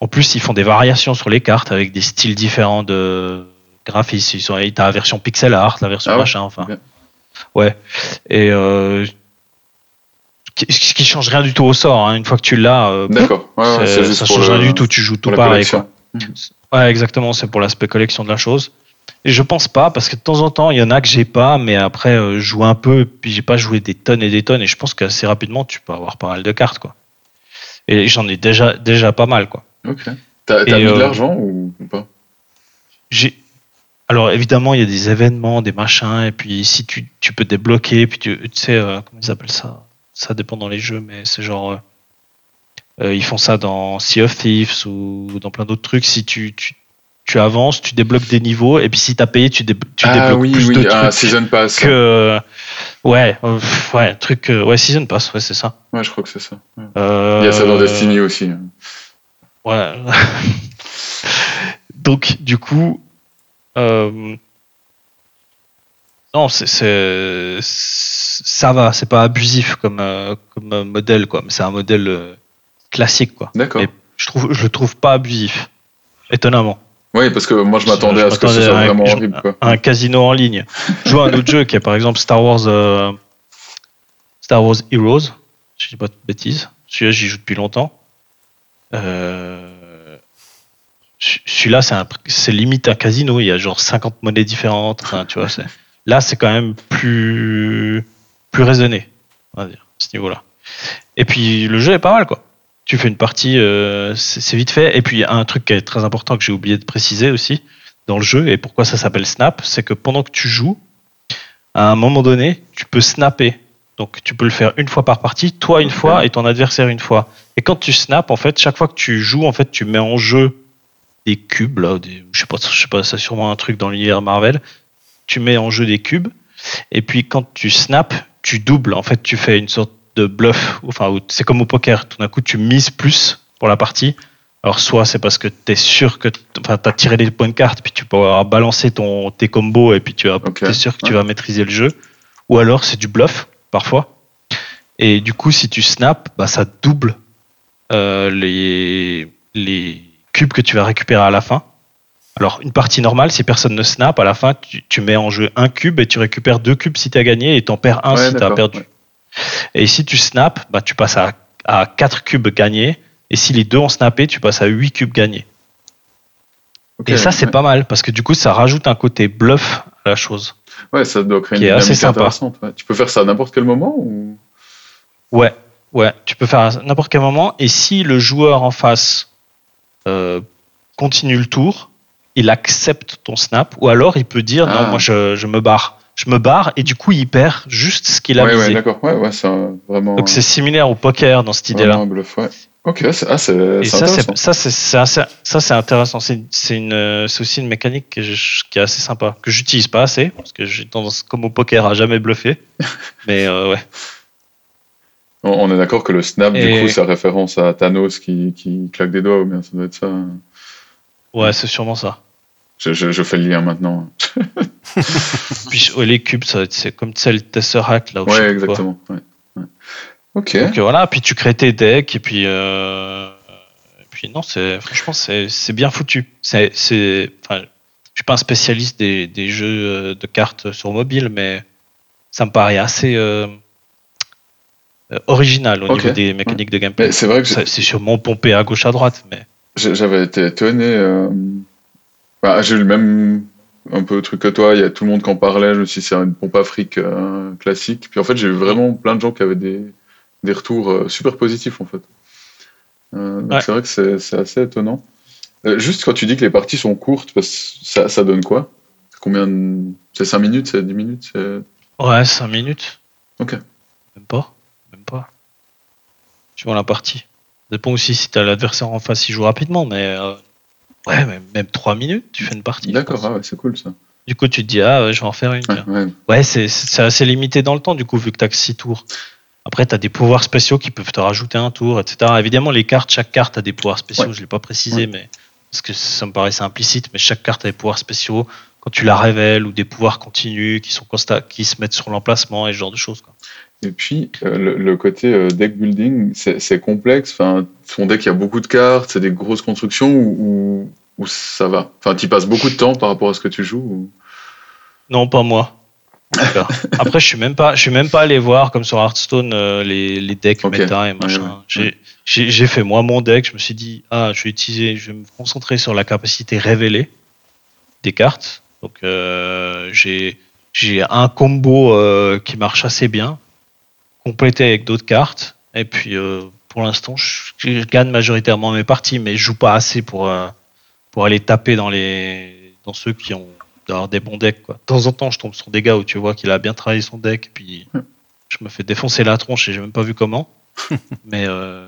En plus, ils font des variations sur les cartes avec des styles différents de graphisme. Ils t'as la version pixel art, la version
Ah ouais
machin, enfin. Ouais. Et euh, qui- ce qui change rien du tout au sort. hein. Une fois que tu l'as, euh,
D'accord, ouais,
ça change
le-
rien du tout. Tu joues tout pareil. Quoi. Ouais, exactement. C'est pour l'aspect collection de la chose. Et je pense pas, parce que de temps en temps, il y en a que j'ai pas, mais après, euh, je joue un peu, puis j'ai pas joué des tonnes et des tonnes, et je pense qu'assez rapidement, tu peux avoir pas mal de cartes, quoi. Et j'en ai déjà, déjà pas mal, quoi.
Ok. T'as mis de
euh,
l'argent ou pas?
J'ai, alors évidemment, il y a des événements, des machins, et puis si tu, tu peux débloquer, puis tu, tu sais, euh, comment ils appellent ça? Ça dépend dans les jeux, mais c'est genre, euh, euh, ils font ça dans Sea of Thieves ou dans plein d'autres trucs. Si tu, tu, tu avances, tu débloques des niveaux, et puis si t'as payé, tu, dé- tu
Ah
débloques
oui,
plus
oui,
de
un
trucs
Season Pass.
que, ouais, ouais, truc, ouais, season pass, ouais, c'est ça.
Ouais, je crois que c'est ça. Ouais. Il y a ça dans Destiny aussi.
Ouais. Donc, du coup, euh, non, c'est, ça va, c'est pas abusif comme, euh, comme modèle, quoi. Mais c'est un modèle euh, classique, quoi.
D'accord.
Je trouve, je le trouve pas abusif, étonnamment.
Oui, parce que moi je m'attendais à ce que ce soit
un-
vraiment
je-
horrible. Quoi.
Un casino en ligne. Je à un autre jeu qui est par exemple Star Wars, euh, Star Wars Heroes. Je dis pas de bêtises. Celui-là, j'y joue depuis longtemps. Euh, Celui-là, c'est limite un casino. Il y a genre 50 monnaies différentes. Tu vois, là, c'est quand même plus, plus raisonné, on va dire, à ce niveau-là. Et puis, le jeu est pas mal, quoi. Tu fais une partie, euh, c'est vite fait. Et puis, il y a un truc qui est très important que j'ai oublié de préciser aussi dans le jeu, et pourquoi ça s'appelle Snap, c'est que pendant que tu joues, à un moment donné, tu peux snapper. Donc, tu peux le faire une fois par partie, toi une fois et ton adversaire une fois. Et quand tu snaps, en fait, chaque fois que tu joues, en fait, tu mets en jeu des cubes, là, des, je sais pas, je sais pas, c'est sûrement un truc dans l'univers Marvel. Tu mets en jeu des cubes, et puis quand tu snaps, tu doubles. En fait, tu fais une sorte de bluff. Enfin, c'est comme au poker. Tout d'un coup, tu mises plus pour la partie. Alors, soit c'est parce que tu es sûr que tu as tiré les points de carte, puis tu peux avoir balancé ton, tes combos, et puis tu
Ok,
es sûr que tu vas maîtriser le jeu. Ou alors, c'est du bluff, parfois. Et du coup, si tu snaps, bah, ça double euh, les, les cubes que tu vas récupérer à la fin. Alors, une partie normale, si personne ne snap, à la fin, tu, tu mets en jeu un cube et tu récupères deux cubes si tu as gagné et t'en perds un
Ouais,
si tu as perdu.
ouais.
Et si tu snaps, bah, tu passes à, à 4 cubes gagnés. Et si les deux ont snappé, tu passes à 8 cubes gagnés.
Ok,
et ça, c'est
ouais.
pas mal parce que du coup, ça rajoute un côté bluff à la chose.
Ouais, ça doit créer une
est assez sympa.
intéressante. Tu peux faire ça à n'importe quel moment ou...
Ouais, ouais, tu peux faire à n'importe quel moment. Et si le joueur en face euh, continue le tour, il accepte ton snap, ou alors il peut dire
Ah.
non, moi je, je me barre. Je me barre et du coup il perd juste ce qu'il a
Ouais, ouais, d'accord. Ouais, ouais, vraiment.
Donc c'est similaire au poker dans cette idée-là.
ouais. Ok, c'est ah,
ça, c'est intéressant. C'est c'est une, c'est aussi une mécanique que je- qui est assez sympa, que j'utilise pas assez parce que j'ai tendance, comme au poker, à jamais bluffer. Mais euh, ouais.
On, on est d'accord que le snap, du
Et-
coup, ça référence à Thanos qui, qui claque des doigts, ou bien ça doit être ça.
Ouais, c'est sûrement ça.
Je, je, je fais le lien maintenant.
Puis ouais, les cubes, c'est comme tu sais, le Tesseract là.
Ouais, exactement. Ouais. ouais. Ok.
Donc euh, voilà, puis tu crées tes decks et puis euh, et puis non, c'est franchement c'est bien foutu. C'est c'est enfin, je suis pas un spécialiste des, des jeux euh, de cartes sur mobile, mais ça me paraît assez euh, original au niveau des mécaniques de gameplay.
C'est vrai que
C'est sûrement pompé à gauche à droite, mais
j'avais été étonné. euh, bah, j'ai eu le même un peu truc que toi. Il y a tout le monde qui en parlait. Je me suis dit, c'est une pompe afrique euh, classique. Puis en fait, j'ai eu vraiment plein de gens qui avaient des, des retours euh, super positifs en fait. Euh,
Ouais.
c'est vrai que c'est assez étonnant. Euh, juste quand tu dis que les parties sont courtes, ça, ça donne quoi? Combien de... C'est 5 minutes C'est 10 minutes
ouais, 5 minutes.
Ok.
Même pas. Tu vois la partie. Ça dépend aussi si t'as l'adversaire en face, il joue rapidement, mais euh, ouais, même, même 3 minutes, tu fais une partie.
D'accord, ah ouais, c'est cool ça.
Du coup, tu te dis, ah, ouais, je vais en faire une.
Ouais,
c'est assez limité dans le temps, du coup, vu que t'as que 6 tours. Après, t'as des pouvoirs spéciaux qui peuvent te rajouter un tour, etc. Évidemment, les cartes, chaque carte a des pouvoirs spéciaux, je l'ai pas précisé, mais parce que ça me paraissait implicite, mais chaque carte a des pouvoirs spéciaux quand tu la révèles ou des pouvoirs continus qui sont qui se mettent sur l'emplacement et ce genre de choses. Quoi.
Et puis, euh, le, le côté euh, deck building, c'est complexe. Enfin, ton deck, il y a beaucoup de cartes, c'est des grosses constructions ou, ça va? Enfin, tu passes beaucoup de temps par rapport à ce que tu joues ou-
Non, pas moi. Après, je suis même pas, je suis même pas allé voir comme sur Hearthstone euh, les, les decks
Ok.
méta et machin.
Ouais, ouais.
J'ai- fait moi mon deck. Je me suis dit, ah, je vais utiliser, je vais me concentrer sur la capacité révélée des cartes. Donc, j'ai j'ai un combo qui marche assez bien, complété avec d'autres cartes. Et puis, euh, pour l'instant, je, je gagne majoritairement mes parties, mais je joue pas assez pour euh, pour aller taper dans les dans ceux qui ont d'avoir des bons decks quoi. De temps en temps, je tombe sur des gars où tu vois qu'il a bien travaillé son deck, puis je me fais défoncer la tronche et j'ai même pas vu comment. Mais euh,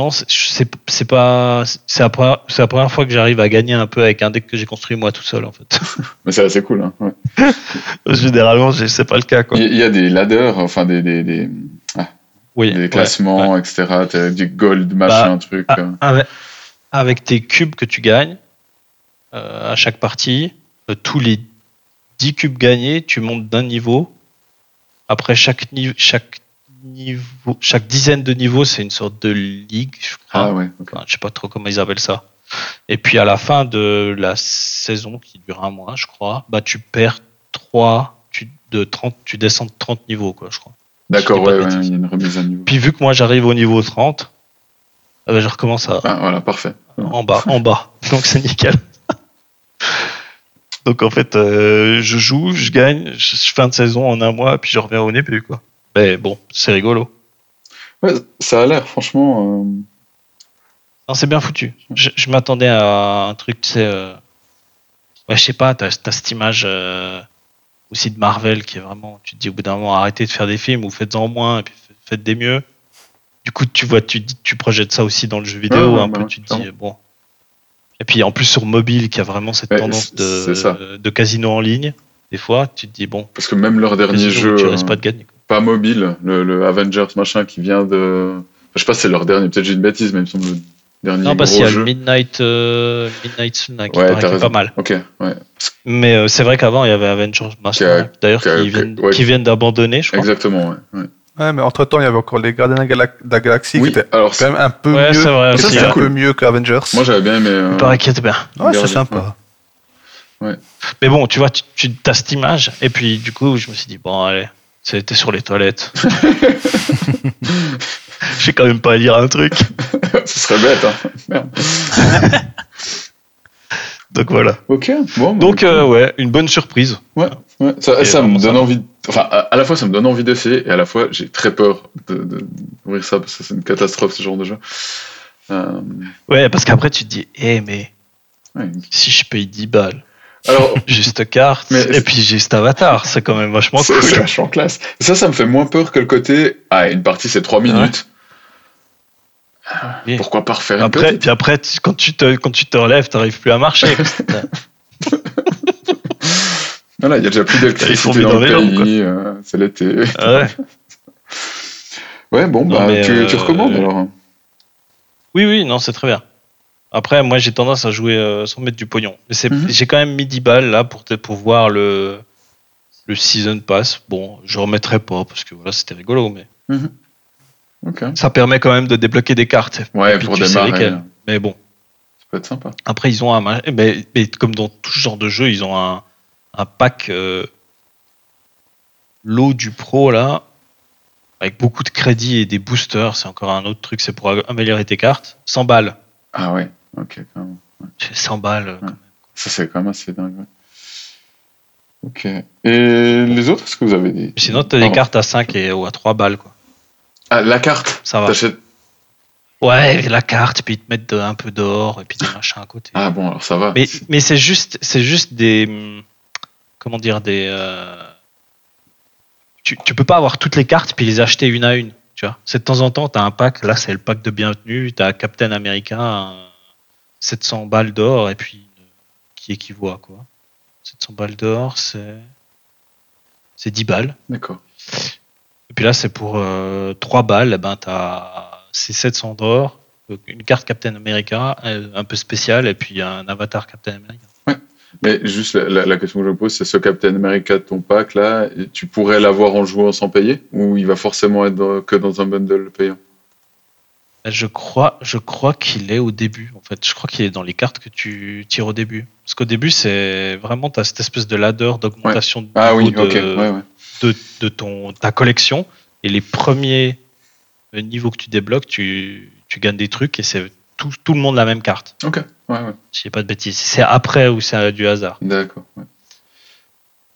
non, c'est- pas c'est la, première- c'est la première fois que j'arrive à gagner un peu avec un deck que j'ai construit moi tout seul en fait.
Mais c'est assez cool. Hein, ouais.
Généralement, c'est pas le cas quoi.
Il y, a des ladders, enfin des, des, des,
Oui.
des
ouais,
classements,
ouais.
etc. T'as du gold, machin, truc.
Ah,
euh.
avec, avec tes cubes que tu gagnes euh, à chaque partie, euh, tous les 10 cubes gagnés, tu montes d'un niveau. Après chaque niveau, chaque niveau, chaque dizaine de niveaux, c'est une sorte de ligue, je crois.
Ah ouais, ok.
Enfin, je sais pas trop comment ils appellent ça. Et puis à la fin de la saison qui dure un mois, je crois, bah tu perds 3 tu, de 30, tu descends de 30 niveaux quoi, je crois.
D'accord, ouais, ouais,
bêtises.
il y a une remise à niveau.
Puis vu que moi j'arrive au niveau 30, ah bah, je recommence à,
Ah, voilà, parfait.
en bas, en bas. Donc c'est nickel. Donc en fait, euh, je joue, je gagne, je je fin de saison en un mois, puis je reviens au début quoi. Mais bon, c'est rigolo.
Ouais, ça a l'air, franchement. euh,
Non, c'est bien foutu. Je, je m'attendais à un truc, tu sais, euh, ouais, je sais pas, t'as as cette image euh, aussi de Marvel qui est vraiment, tu te dis au bout d'un moment, arrêtez de faire des films ou faites-en moins et puis faites des mieux. Du coup, tu vois, tu, projettes ça aussi dans le jeu vidéo,
Ouais,
un
bah
peu, tu te dis, bon. Et puis en plus sur mobile, qui a vraiment cette tendance de, de casino en ligne, des fois, tu te dis, bon,
Parce que même leur dernier
casino,
jeu,
tu risques pas de gagner. quoi.
Pas mobile, le, le Avengers machin qui vient de. Enfin, je sais pas c'est leur dernier, peut-être j'ai une bêtise, mais il me semble le dernier
Non, parce qu'il y a Midnight, euh, Midnight Sun là, qui
Ouais,
paraît
t'as
qui est pas mal.
Ok, ouais.
Mais euh, c'est vrai qu'avant, il y avait Avengers
a-
d'ailleurs,
qui
viennent,
qui- ouais.
qui viennent d'abandonner, je crois.
Exactement, ouais. ouais.
Ouais, mais entre temps, il y avait encore les Gardiens de la Galaxie
Oui,
qui étaient
alors
quand même un peu
Ouais,
mieux.
c'est vrai
Ça,
un
cool.
peu mieux qu'Avengers.
moi j'avais bien aimé. euh,
Il paraît qu'il était bien.
Ouais, c'est sympa.
Mais bon, tu vois, tu, tu as cette image, et puis du coup, je me suis dit, bon, allez, c'était sur les toilettes. Je vais quand même pas lire un truc.
Ce serait bête, hein. Merde.
Donc voilà.
Ok, bon. bah,
Donc, euh, ouais, une bonne surprise.
Ouais, ouais. Ça, me donne
ça-
envie. de- Enfin, à, la fois, ça me donne envie d'essayer, et à la fois, j'ai très peur de, de, d'ouvrir ça parce que c'est une catastrophe ce genre de jeu. Euh,
Ouais, parce qu'après, tu te dis, eh, mais
ouais.
si je paye 10 balles,
Alors,
cette carte,
Mais-
et puis cet avatar, c'est quand même vachement cool.
c'est vachement classe. Ça, ça me fait moins peur que le côté. Ah, une partie, c'est 3 minutes. Pourquoi pas refaire une
Après, puis après, tu- quand tu te, quand tu te relèves, t'arrives plus à marcher.
Voilà, il y a déjà plus d'électricité dans
dans
le pays. euh, c'est l'été.
Ah ouais.
Ouais, bon,
Non,
bah, tu
euh,
recommandes alors
Oui, oui, non, c'est très bien. Après, moi, j'ai tendance à jouer euh, sans mettre du pognon. Mais c'est,
Mhm.
j'ai quand même mis 10 balles là pour, pour voir le, le season pass. Bon, je remettrai pas parce que voilà, c'était rigolo, mais
Ok.
ça permet quand même de débloquer des cartes.
Ouais, pour démarrer, ça
Mais bon,
peut être sympa.
après, ils ont un. ma- Mais, mais comme dans tout ce genre de jeu, ils ont un, un pack euh, lot du pro là, avec beaucoup de crédits et des boosters. C'est encore un autre truc, c'est pour améliorer tes cartes. 100 balles.
Ah ouais, ok, quand même.
J'ai 100 balles. euh, quand
Ouais.
même.
Ça, c'est quand même assez dingue. ouais. Ok. Et les autres, est-ce que vous avez des.
Sinon, t'as des
Pardon.
cartes à 5 et, ou à 3 balles, quoi.
Ah, la carte
Ça va. Ouais, la carte, puis ils te mettent un peu d'or, et puis des machins à côté.
Ah bon, alors ça va.
Mais, mais c'est juste, c'est juste des, comment dire, des. euh, tu, tu peux pas avoir toutes les cartes puis les acheter une à une. Tu vois, c'est de temps en temps, t'as un pack. Là, c'est le pack de bienvenue. T'as Captain America, un 700 balles d'or, et puis euh, qui équivaut à quoi? 700 balles d'or, c'est c'est 10 balles.
D'accord.
Et puis là, c'est pour euh, 3 balles, eh ben, t'as c'est 700 d'or, une carte Captain America, euh, un peu spéciale, et puis un avatar Captain America.
Mais juste la, la- la question que je me pose, c'est ce Captain America de ton pack là, tu pourrais l'avoir en jouant sans payer? Ou il va forcément être que dans un bundle payant?
Je crois, je crois qu'il est au début, en fait. Je crois qu'il est dans les cartes que tu tires au début. Parce qu'au début, c'est vraiment t'as cette espèce de ladder d'augmentation de
Ah oui,
de,
ouais, ouais.
de, de ton, ta collection. Et les premiers niveaux que tu débloques, tu, tu gagnes des trucs et c'est tout, tout le monde la même carte.
Ok, ouais, ouais.
Si j'ai pas de bêtises. C'est après ou c'est du hasard.
D'accord. ouais.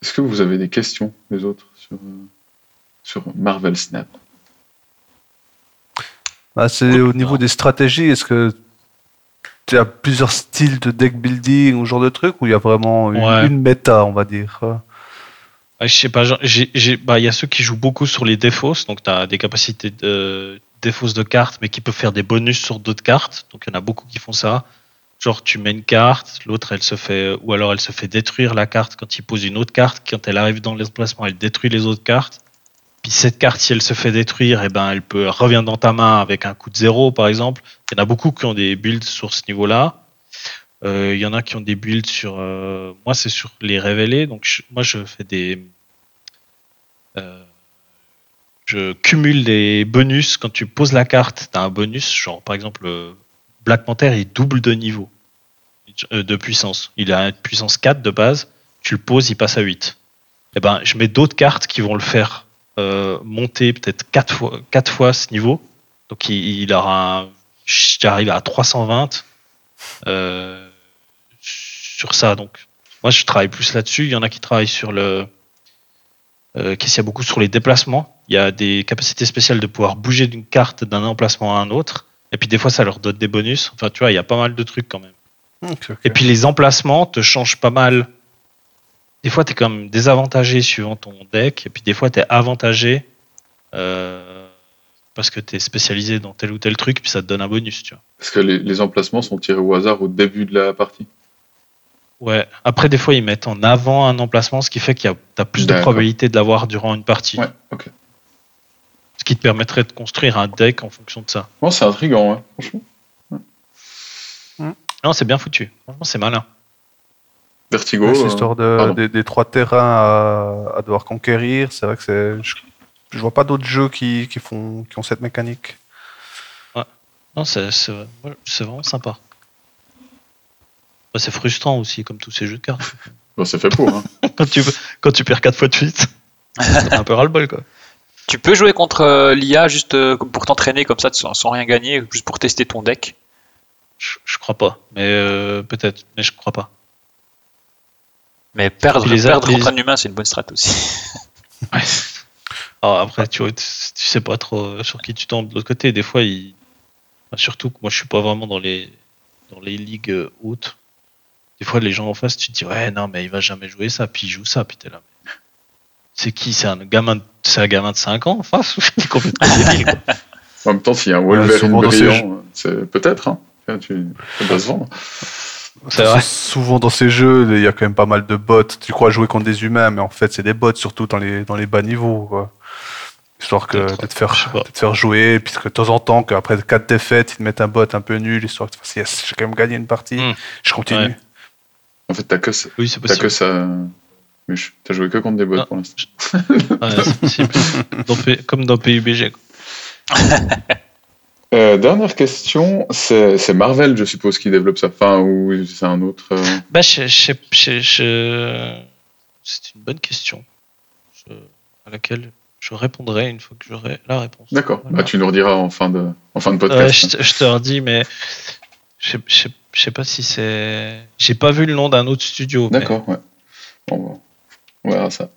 Est-ce que vous avez des questions, les autres, sur, euh, sur Marvel Snap?
Bah, c'est
Écoute,
au niveau des stratégies, est-ce que tu as plusieurs styles de deck building ou ce genre de truc ou il y a vraiment une,
Ouais.
une méta, on va dire?
Ouais, je sais pas, bah, il y a ceux qui jouent beaucoup sur les défausses, donc tu as des capacités de défausse de cartes, mais qui peuvent faire des bonus sur d'autres cartes. Donc il y en a beaucoup qui font ça. Genre tu mets une carte, l'autre elle se fait, ou alors elle se fait détruire la carte quand il pose une autre carte. Quand elle arrive dans l'emplacement, elle détruit les autres cartes. Puis cette carte, si elle se fait détruire, et ben elle peut revient dans ta main avec un coup de zéro par exemple. Il y en a beaucoup qui ont des builds sur ce niveau-là. Euh, Il y en a qui ont des builds sur. euh, moi, c'est sur les révélés. Donc, je- moi, je fais des. euh, je cumule des bonus. Quand tu poses la carte, tu as un bonus. Genre, par exemple, euh, Black Panther, il double de niveau euh, de puissance. Il a une puissance 4 de base. Tu le poses, il passe à 8. Et ben, je mets d'autres cartes qui vont le faire monter peut-être 4 fois, quatre fois ce niveau. Donc, il, il aura un. J'arrive à 320 euh, sur ça. Donc, moi, je travaille plus là-dessus. Il y en a qui travaillent sur le. Euh, qui s'y a beaucoup sur les déplacements. Il y a des capacités spéciales de pouvoir bouger d'une carte d'un emplacement à un autre. Et puis, des fois, ça leur donne des bonus. Enfin, tu vois, il y a pas mal de trucs quand même. Et puis, les emplacements te changent pas mal. Des fois, tu es quand même désavantagé suivant ton deck. Et puis, des fois, tu es avantagé. euh, parce que tu es spécialisé dans tel ou tel truc, puis ça te donne un bonus, tu vois.
Est-ce que les, les emplacements sont tirés au hasard au début de la partie
Ouais. Après, des fois, ils mettent en avant un emplacement, ce qui fait qu'il y a t'as plus de probabilité de l'avoir durant une partie.
Ouais, ok.
Ce qui te permettrait de construire un deck en fonction de ça.
Bon, c'est intriguant, hein, franchement.
Non, c'est bien foutu. Franchement, c'est malin.
Vertigo.
Ouais, c'est
euh,
l'histoire de, des, des trois terrains à, à devoir conquérir. C'est vrai que c'est. Je, je vois pas d'autres jeux qui, qui font qui ont cette mécanique.
Non, c'est ouais, vraiment sympa. Bah, c'est frustrant aussi, comme tous ces jeux de cartes.
Bon, c'est fait pour. Hein.
quand, tu, quand tu perds 4 fois de suite, c'est un peu ras-le-bol, quoi.
Tu peux jouer contre euh, l'IA juste euh, pour t'entraîner comme ça sans, sans rien gagner, juste pour tester ton deck?
Je, je crois pas, mais euh, peut-être, mais je crois pas.
Mais perdre,
les
perdre
les-
contre un humain, c'est une bonne strat aussi.
Alors après, tu, vois, tu tu sais pas trop sur qui tu tombes. De l'autre côté, des fois, il... enfin, surtout que moi, je suis pas vraiment dans les dans les ligues euh, hautes. Des fois, les gens en face, tu te dis ouais, non, mais il va jamais jouer ça, puis il joue ça, puis t'es là. mais C'est qui? C'est un gamin, de... c'est un gamin de 5 ans en face Il est complètement débile. quoi.
En même temps, s'il y a un Wolverine
ces
brillant, c'est peut-être. Hein. Tu ça doit se vendre.
C'est vrai.
Souvent dans ces jeux, il y a quand même pas mal de bots. Tu crois jouer contre des humains, mais en fait, c'est des bots, surtout dans les, dans les bas niveaux. Quoi. Histoire que, de, te faire, de te faire jouer, puisque de temps en temps, qu'après 4 défaites, ils te mettent un bot un peu nul, histoire que tu fasses yes, j'ai quand même gagné une partie,
Hmm.
je continue.
Ouais.
En fait, t'as que, ça-
Oui, c'est
t'as
possible.
que ça. Mais je- t'as joué que contre des bots
Ah.
pour l'instant.
Ouais, c'est possible. Dans P- Comme dans PUBG. quoi.
Euh, dernière question, c'est Marvel, je suppose, qui développe ça. Enfin, ou c'est un autre. euh,
Bah, je, je, je- je- c'est une bonne question à laquelle je répondrai une fois que j'aurai la réponse.
D'accord.
Voilà.
Bah, tu nous rediras en fin de, en fin de
Ouais,
podcast.
je, te- je te redis, mais je sais- pas si c'est. J'ai pas vu le nom d'un autre studio. mais-
D'accord, ouais. Bon, bon, on verra ça.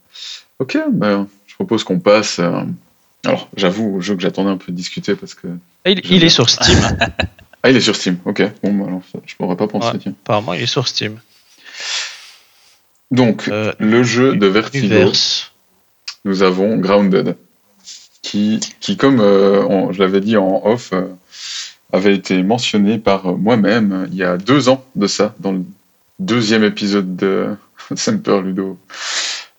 Ok, ben, je propose qu'on passe. Alors, j'avoue au jeu que j'attendais un peu de discuter parce que.
Ah, il, il est sur Steam.
Ah, il est sur Steam, ok. Bon, bah, alors, je pourrais pas penser,
Ouais.
tiens.
Apparemment, il est sur Steam.
Donc,
Euh,
le jeu de Vertigo,
Universe.
nous avons Grounded, qui, qui comme euh, on- je l'avais dit en off, euh, avait été mentionné par moi-même il y a deux ans de ça, dans le deuxième épisode de Semper Ludo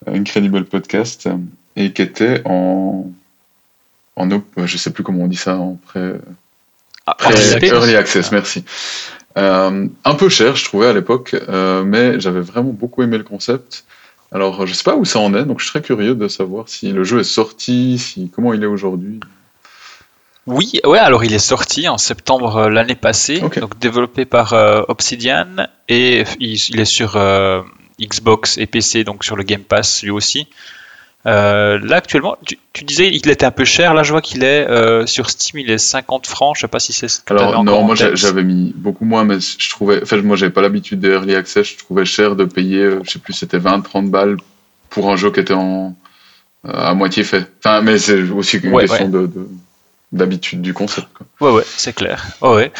Incredible Podcast, et qui était en, en op- je sais plus comment on dit ça, en pré,
Ah,
pré- early access, merci. Euh, un peu cher, je trouvais à l'époque, euh, mais j'avais vraiment beaucoup aimé le concept. Alors, je sais pas où ça en est, donc je suis très curieux de savoir si le jeu est sorti, si comment il est aujourd'hui.
Oui, ouais, alors il est sorti en septembre euh, l'année passée, donc développé par euh, Obsidian et il, il est sur Xbox et PC, donc sur le Game Pass lui aussi. Euh, là actuellement, tu, tu disais qu'il était un peu cher, là je vois qu'il est euh, sur Steam, il est 50 francs, je sais pas si c'est ce que
Alors non, moi j'avais mis beaucoup moins, mais je trouvais, enfin moi j'avais pas l'habitude des early access, je trouvais cher de payer, euh, je sais plus, c'était 20-30 balles pour un jeu qui était en euh, à moitié fait. Enfin, mais c'est aussi une
Ouais,
question de de- d'habitude du concept. Quoi.
Ouais, ouais, c'est clair. Ouais.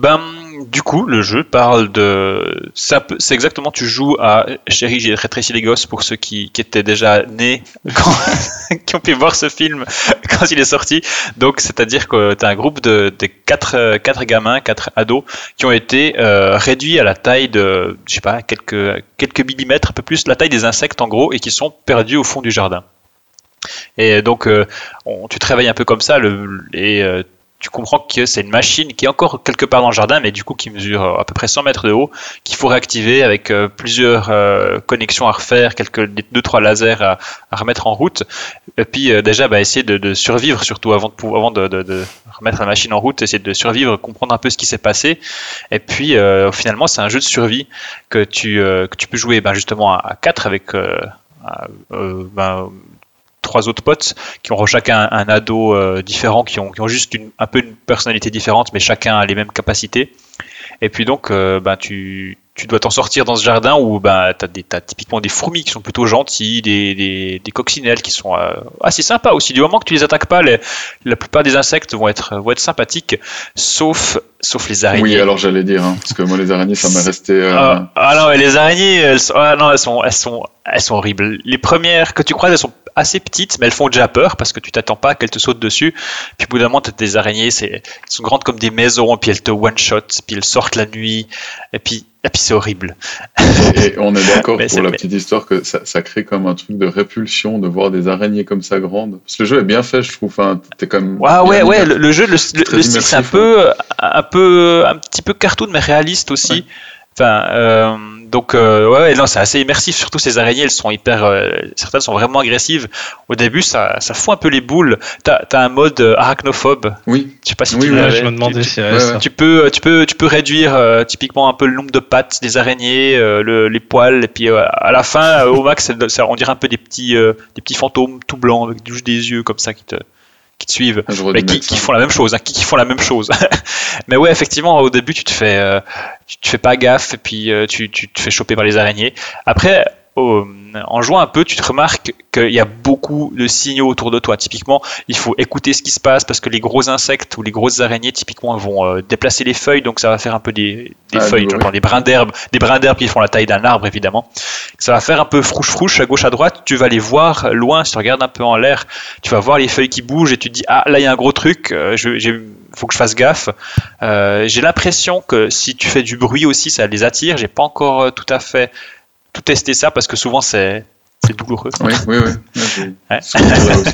Ben, du coup, le jeu parle de. C'est exactement, tu joues à. Chérie, j'ai rétréci les gosses pour ceux qui, qui étaient déjà nés, quand... qui ont pu voir ce film quand il est sorti. Donc, c'est-à-dire que tu as un groupe de, quatre, quatre gamins, quatre ados, qui ont été euh, réduits à la taille de, je sais pas, quelques, quelques millimètres, un peu plus, la taille des insectes en gros, et qui sont perdus au fond du jardin. Et donc, euh, tu te réveilles un peu comme ça, le, euh, tu comprends que c'est une machine qui est encore quelque part dans le jardin, mais du coup qui mesure euh, à peu près 100 mètres de haut, qu'il faut réactiver avec euh, plusieurs euh, connexions à refaire, quelques deux trois lasers à, remettre en route, et puis déjà bah, essayer de, survivre surtout avant de avant de, de- de remettre la machine en route, essayer de survivre, comprendre un peu ce qui s'est passé, et puis finalement c'est un jeu de survie que tu que tu peux jouer ben, justement à, à quatre avec à, ben, trois autres potes qui ont chacun un ado euh, différent, qui ont, qui ont juste une, un peu une personnalité différente, mais chacun a les mêmes capacités. Et puis donc, euh, ben, tu, tu dois t'en sortir dans ce jardin où ben, tu as, as typiquement des fourmis qui sont plutôt gentilles, des, des, des coccinelles qui sont euh, assez sympas aussi. Du moment que tu les attaques pas, les, la plupart des insectes vont être, vont être sympathiques, sauf, sauf les araignées.
Oui, alors j'allais dire, hein, parce que moi les araignées, ça m'est resté. euh,
Ah, ah non, mais les araignées, elles sont, ah non, elles sont, elles sont, elles sont horribles. Les premières que tu croises, elles sont assez petites, mais elles font déjà peur parce que tu t'attends pas qu'elles te sautent dessus. Puis au bout d'un moment, t'as des araignées, c'est, elles sont grandes comme des maisons, puis elles te one shot, puis elles sortent la nuit, et puis, et puis c'est horrible.
Et, et on est d'accord pour la petite histoire que ça, ça crée comme un truc de répulsion de voir des araignées comme ça grandes. Parce que le jeu est bien fait, je trouve. Enfin, t'es comme.
Ah ouais, ouais, le, le jeu, le, le- style, c'est un peu, un peu, un petit peu cartoon, mais réaliste aussi.
Ouais.
Enfin, euh, donc euh, ouais, non, c'est assez immersif. Surtout ces araignées, elles sont hyper, euh, certaines sont vraiment agressives. Au début, ça, ça fout un peu les boules. T'as as un mode euh, arachnophobe.
Oui,
Je sais pas si
Oui,
tu
oui,
je me demandais
Tu-
ouais,
tu peux, tu peux, tu peux réduire euh, typiquement un peu le nombre de pattes des araignées, euh, le- les poils, et puis euh, à la fin, euh, au max, ça- ça- on dirait un peu des petits, euh, des petits fantômes tout blancs avec juste des yeux comme ça qui te, qui te suivent. Mais qui, qui font la même chose, hein, qui, qui font la même chose. Mais ouais, effectivement, au début, tu te fais, euh, tu te fais pas gaffe et puis euh, tu, tu te fais choper par les araignées. Après, au- en jouant un peu, tu te remarques qu'il y a beaucoup de signaux autour de toi. Typiquement, il faut écouter ce qui se passe parce que les gros insectes ou les grosses araignées, typiquement, vont euh, déplacer les feuilles, donc ça va faire un peu des, des
Ah,
feuilles,
oui.
genre des brins d'herbe, des brins d'herbe qui font la taille d'un arbre, évidemment. Ça va faire un peu frouche-frouche à gauche, à droite. Tu vas les voir loin, si tu regardes un peu en l'air, tu vas voir les feuilles qui bougent et tu te dis, ah, là, il y a un gros truc, euh, j'ai- faut que je fasse gaffe. Euh, j'ai l'impression que si tu fais du bruit aussi, ça les attire. J'ai pas encore euh, tout à fait tout testé ça parce que souvent c'est c'est douloureux.
Oui, oui, oui. Ouais.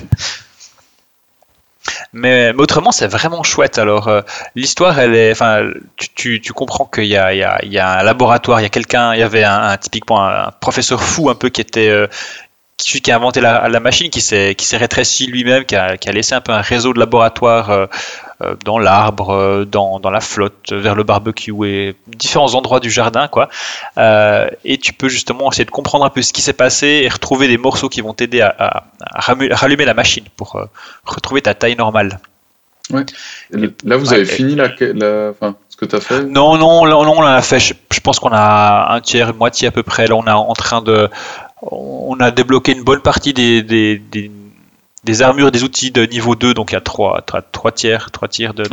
Mais, mais autrement, c'est vraiment chouette. Alors, euh, l'histoire, elle est, enfin, tu, tu, tu comprends qu'il y a, il y, y a un laboratoire, il y a quelqu'un, il y avait un, un- typiquement un, professeur fou un peu qui était, euh, celui qui a inventé la, la machine, qui s'est, qui s'est rétréci lui-même, qui a, qui a laissé un peu un réseau de laboratoires euh, euh, dans l'arbre, euh, dans, dans la flotte, vers le barbecue et différents endroits du jardin, quoi. Euh, et tu peux justement essayer de comprendre un peu ce qui s'est passé et retrouver des morceaux qui vont t'aider à, à- à rallumer la machine pour euh, retrouver ta taille normale.
Et Là, vous
Ouais,
avez
et-
fini la, la, enfin, ce que tu as fait?
Non, non, là, non, on en a fait. Je, je pense qu'on a un tiers, une moitié à peu près. Là, on est en train de, on a débloqué une bonne partie des, des, des, des armures, des outils de niveau 2. Donc il y a trois, trois, trois tiers, trois tiers de,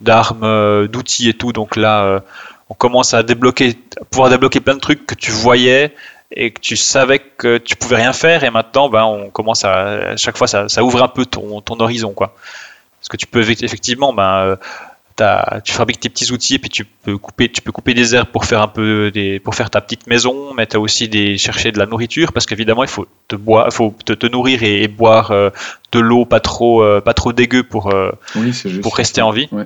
d'armes, euh, d'outils et tout. Donc là, euh, on commence à débloquer, à pouvoir débloquer plein de trucs que tu voyais et que tu savais que tu pouvais rien faire. Et maintenant, ben, on commence à, à chaque fois, ça, ça ouvre un peu ton, ton horizon, quoi. Parce que tu peux effect- effectivement, ben, euh, tu fabriques tes petits outils et puis tu peux couper, tu peux couper des herbes pour faire un peu des, pour faire ta petite maison, mais tu as aussi des, chercher de la nourriture parce qu'évidemment il faut te boire, faut te, te nourrir et, et boire euh, de l'eau pas trop, euh, pas trop dégueu pour, euh,
Oui,
pour rester en vie.
Ouais.